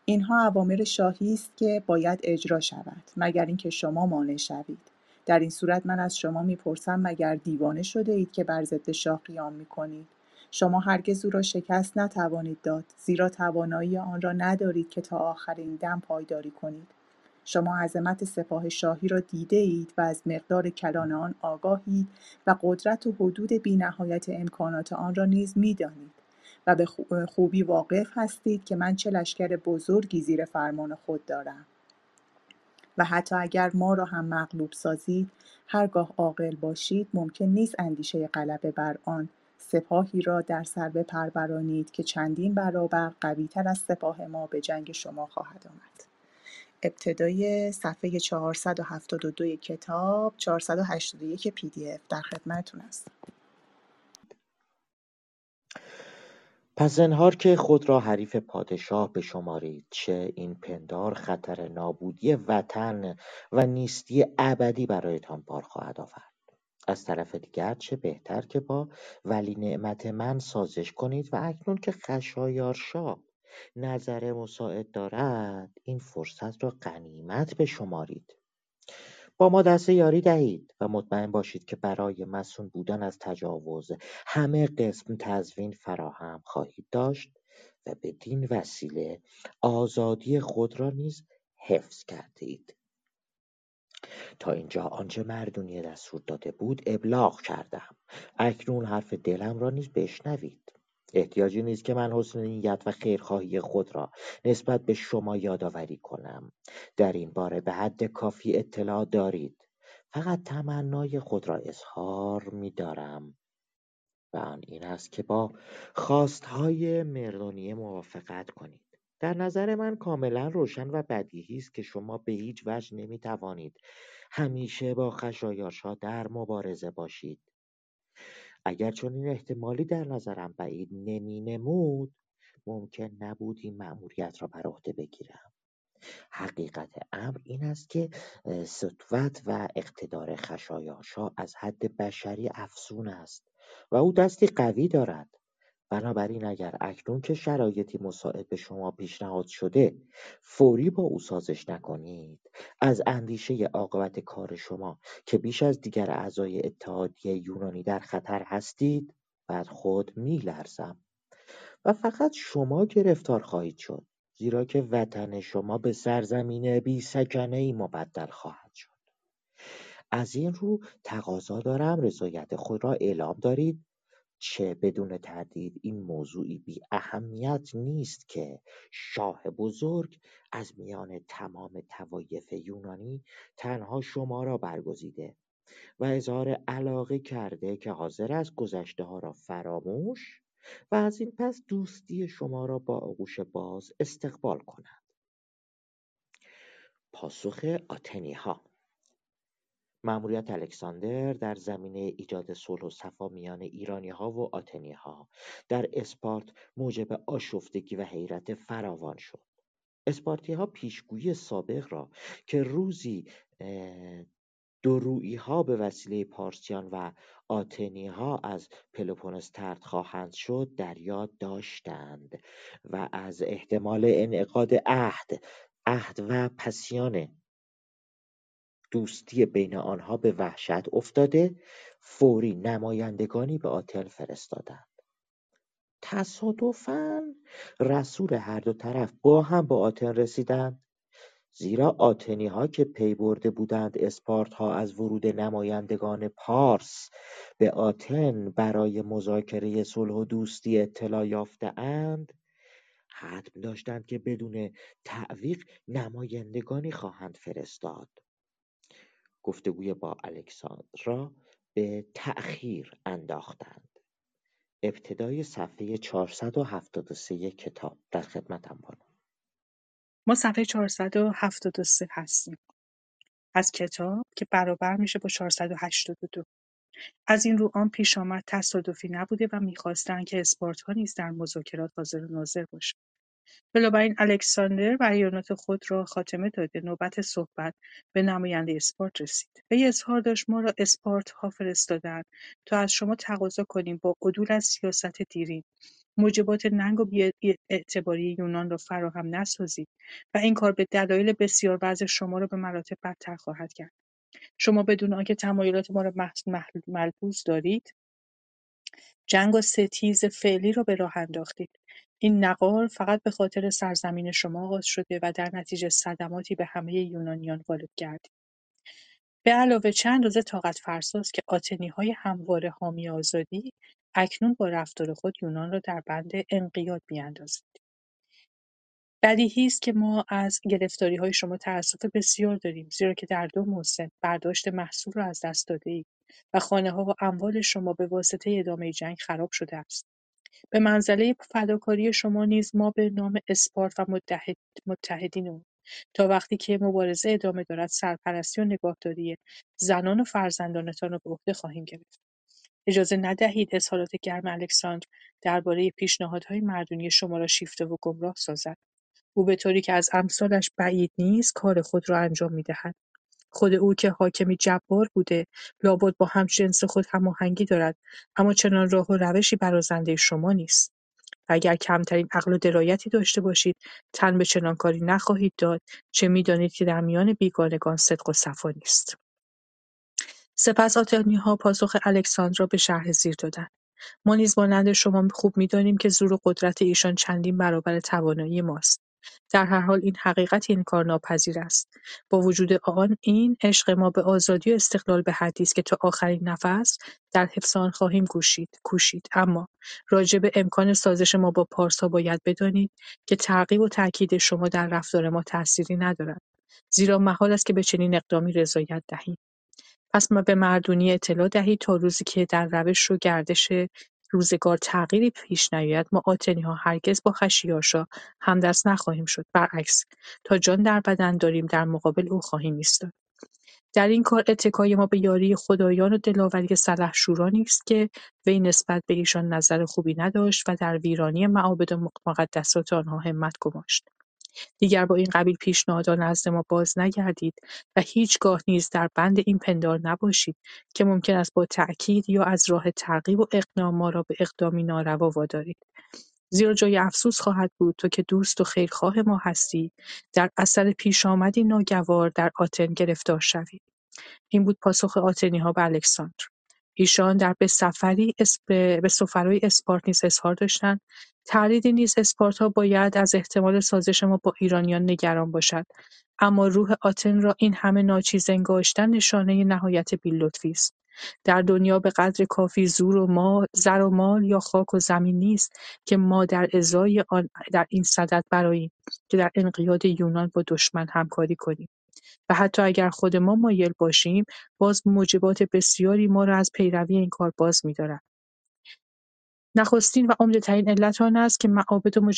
اینها اوامر شاهی است که باید اجرا شود مگر اینکه شما مانع شوید. در این صورت من از شما می‌پرسم مگر دیوانه شده اید که بر ضد شاه قیام می‌کنید؟ شما هرگز او را شکست نتوانید داد زیرا توانایی آن را ندارید که تا آخرین دم پایداری کنید. شما عظمت سپاه شاهی را دیده اید و از مقدار کلان آن آگاهید و قدرت و حدود بینهایت امکانات آن را نیز می‌دانید. و به خوبی واقف هستید که من چه لشکر بزرگی زیر فرمان خود دارم. و حتی اگر ما را هم مغلوب سازید هرگاه عاقل باشید ممکن نیست اندیشه غلبه بر آن سپاهی را در سر بپرورانید که چندین برابر قویتر از سپاه ما به جنگ شما خواهد آمد. ابتدای صفحه 472 کتاب 481 پی دی اف در خدمتتون هستم. پس زنهار که خود را حریف پادشاه بشمارید چه این پندار خطر نابودی وطن و نیستی ابدی برایتان بار خواهد آورد. از طرف دیگر چه بهتر که با ولی نعمت من سازش کنید و اکنون که خشایارشا نظر مساعد دارد این فرصت را غنیمت بشمارید با ما دست یاری دهید و مطمئن باشید که برای مسون بودن از تجاوز همه قسم تضمین فراهم خواهید داشت و بدین وسیله آزادی خود را نیز حفظ کرده اید. تا اینجا آنچه مردونی دستور داده بود ابلاغ کردم اکنون حرف دلم را نیز بشنوید احتیاجی نیست که من حسن نیت و خیرخواهی خود را نسبت به شما یادآوری کنم. در این باره به حد کافی اطلاع دارید. فقط تمنای خود را اظهار می دارم. و آن این است که با خواستهای مردونیه موافقت کنید. در نظر من کاملا روشن و بدیهی است که شما به هیچ وجه نمی توانید همیشه با خشایارشا در مبارزه باشید. اگر این احتمالی در نظرم بعید نمود ممکن نبود این مأموریت را بر عهده بگیرم. حقیقت امر این است که سطوت و اقتدار خشایارشا از حد بشری افزون است و او دستی قوی دارد. بنابراین اگر اکنون که شرایطی مساعد به شما پیشنهاد شده فوری با او سازش نکنید. از اندیشه عاقبت کار شما که بیش از دیگر اعضای اتحادیه یونانی در خطر هستید بعد خود میلرزم. و فقط شما گرفتار خواهید شد زیرا که وطن شما به سرزمین بی سکنه ای مبدل خواهد شد. از این رو تقاضا دارم رضایت خود را اعلام دارید چه بدون تردید این موضوعی بی اهمیت نیست که شاه بزرگ از میان تمام توایف یونانی تنها شما را برگزیده و اظهار علاقه کرده که حاضر است گذشته ها را فراموش و از این پس دوستی شما را با آغوش باز استقبال کند. پاسخ ها مأموریت الکساندر در زمینه ایجاد صلح و صفا میان ایرانیها و ها در اسپارت موجب آشفتگی و حیرت فراوان شد. ها پیشگویی سابق را که روزی ها به وسیله پارسیان و ها از پلوپونس طرد خواهند شد در یاد داشتند و از احتمال انعقاد عهد عهد و پسیان دوستی بین آنها به وحشت افتاده فوری نمایندگانی به آتن فرستادند. تصادفا رسول هر دو طرف با هم به آتن رسیدند زیرا ها که پی برده بودند اسپارتها از ورود نمایندگان پارس به آتن برای مذاکره صلح و دوستی اطلاع اند حتم داشتند که بدون تعویق نمایندگانی خواهند فرستاد. گفتگوی با الکساندرا به تأخیر انداختند. ابتدای صفحه 473 کتاب در خدمتم بانو. ما صفحه 473 هستیم. از کتاب که برابر میشه با 482 از این رو آن پیش آمد تصادفی نبوده و می‌خواستند که اسپارتا نیز در مذاکرات حاضر و ناظر باشد بنابراین الکساندر بیانات خود را خاتمه داده نوبت صحبت به نماینده اسپارت رسید. وی اظهار داشت ما را اسپارتها فرستادند. تا از شما تقاضا کنیم با عدول از سیاست دیرین. موجبات ننگ و بیاعتباری یونان را فراهم نسازید و این کار به دلایل بسیار وضع شما را به مراتب بدتر خواهد کرد. شما بدون آنکه تمایلات ما را ملحوظ دارید جنگ و ستیز فعلی را به راه انداختید. این نقال فقط به خاطر سرزمین شما آغاز شده و در نتیجه صدماتی به همه یونانیان وارد گردید چند روزه طاقت فرساست که های همواره حامی آزادی اکنون با رفتار خود یونان را در بند انقیاد بیاندازند. بدیهی است که ما از های شما تأسف بسیار داریم زیرا که در دو موسم برداشت محصول را از دست داده‌اید و ها و اموال شما به واسطه ادامه جنگ خراب شده است. به منزله فداکاری شما نیز ما به نام اسپارت و متحدین او تا وقتی که مبارزه ادامه دارد سرپرستی و نگاهداری زنان و فرزندانتان را به عهده خواهیم گرفت. اجازه ندهید اظهارات گرم الکساندر درباره پیشنهادهای مردونی شما را شیفته و گمراه سازد. او به طوری که از امثالش بعید نیست کار خود را انجام می‌دهد. خود او که حاکمی جبار بوده لابد با همجنس خود هماهنگی دارد اما چنان راه و روشی برازنده شما نیست. و اگر کمترین عقل و درایتی داشته باشید تن به چنان کاری نخواهید داد چه می‌دانید که در میان بیگانگان صدق و صفا نیست. سپس ها پاسخ الکساندر را به شرح زیر دادند. ما نیز مانند شما خوب می‌دانیم که زور و قدرت ایشان چندین برابر توانایی ماست. در هر حال این حقیقتی انکارناپذیر است. با وجود آن این عشق ما به آزادی و استقلال به حدی است که تا آخرین نفس در حفظ آن خواهیم کوشید اما راجع به امکان سازش ما با پارسا باید بدانید که ترغیب و تاکید شما در رفتار ما تأثیری ندارد زیرا محال است که به چنین اقدامی رضایت دهیم. پس ما به مردونی اطلاع دهید تا روزی که در روش و گردش روزگار تغییری پیش نیاید ما ها هرگز با خشیارشا همدست نخواهیم شد. برعکس تا جان در بدن داریم در مقابل او خواهیم ایستاد. در این کار اتکای ما به یاری خدایان و دلاوری سلحشورانی است که وی نسبت به ایشان نظر خوبی نداشت و در ویرانی معابد و مقدسات آنها همت گماشت. دیگر با این قبیل پیشنهادها نزد ما باز نگردید و هیچگاه نیز در بند این پندار نباشید که ممکن است با تأکید یا از راه ترغیب و اقناع ما را به اقدامی ناروا وادارید. زیرا جای افسوس خواهد بود تو که دوست و خیرخواه ما هستی در اثر پیشامدی ناگوار در آتن گرفتار شوی. این بود پاسخ ها به الکساندر. ایشان در به سفری به سفرای اسپارت نیز اظهار داشتند تردید نیز اسپارتا باید از احتمال سازش ما با ایرانیان نگران باشد. اما روح آتن را این همه ناچیز انگاشتن نشانه نهایت بی‌لطفی است. در دنیا به قدر کافی زور و مال، زر و مال یا خاک و زمین نیست که ما در ازای آن در این صدد براییم که در انقیاد یونان با دشمن همکاری کنیم. و حتی اگر خود ما مایل باشیم باز موجبات بسیاری ما را از پیروی این کار باز می‌دارد. نخستین و عمده‌ترین علت آن است که معابد و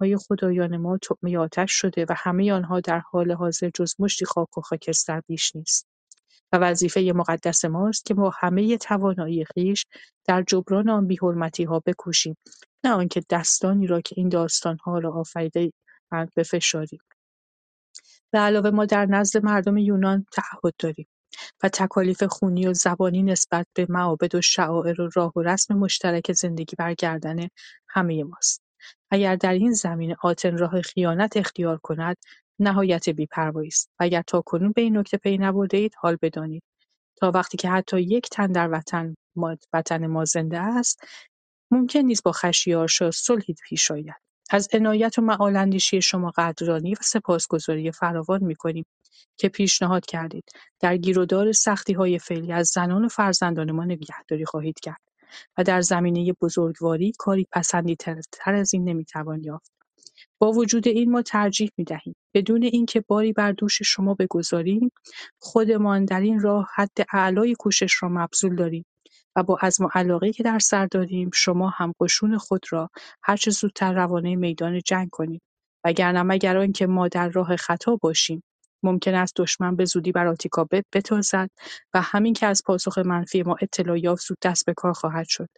های خدایان ما طعمه آتش شده و همه آنها در حال حاضر جز مشتی خاک و خاکستر بیش نیست. و وظیفه مقدس ماست که با همه توانایی خویش در جبران آن بی‌حرمتی‌ها بکوشیم نه آنکه دستانی را که این داستان‌ها را آفریده‌اند بفشاریم. به علاوه ما در نزد مردم یونان تعهد داریم و تکالیف خونی و زبانی نسبت به معابد و شعائر و راه و رسم مشترک زندگی برگردن همه ماست. اگر در این زمینه آتن راه خیانت اختیار کند نهایت بی‌پروایی است. و اگر تاکنون به این نکته پی اید حال بدانید. تا وقتی که حتی یک تن در وطن ما, وطن ما زنده است ممکن نیست با خشیارشا صلحی پیش آید. از عنایت و معالاندیشی شما قدردانی و سپاسگزاری فراوان می‌کنیم که پیشنهاد کردید در گیرودار سختی‌های فعلی از زنان و فرزندان ما نگهداری خواهید کرد و در زمینه بزرگواری کاری پسندیدتر از این نمی‌توان یافت. با وجود این ما ترجیح می‌دهیم بدون اینکه باری بر دوش شما بگذاریم خودمان در این راه حد اعلای کوشش را مبذول داریم و با عزم و علاقه‌ای که در سر داریم شما هم قشون خود را هرچه زودتر روانه میدان جنگ کنید. وگرنه مگر آنکه ما در راه خطا باشیم ممکن است دشمن به زودی بر آتیکا بتازد و همین که از پاسخ منفی ما اطلاع یافت زود دست به کار خواهد شد.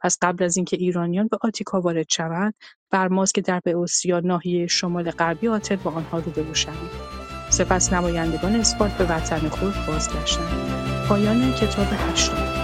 پس قبل از اینکه ایرانیان به آتیکا وارد شوند بر ماست که در بئوسیا ناحیه شمال غربی آتن با آنها روبرو شویم. سپس نمایندگان اسپارت به وطن خود بازگشتند. پایان کتاب هشتم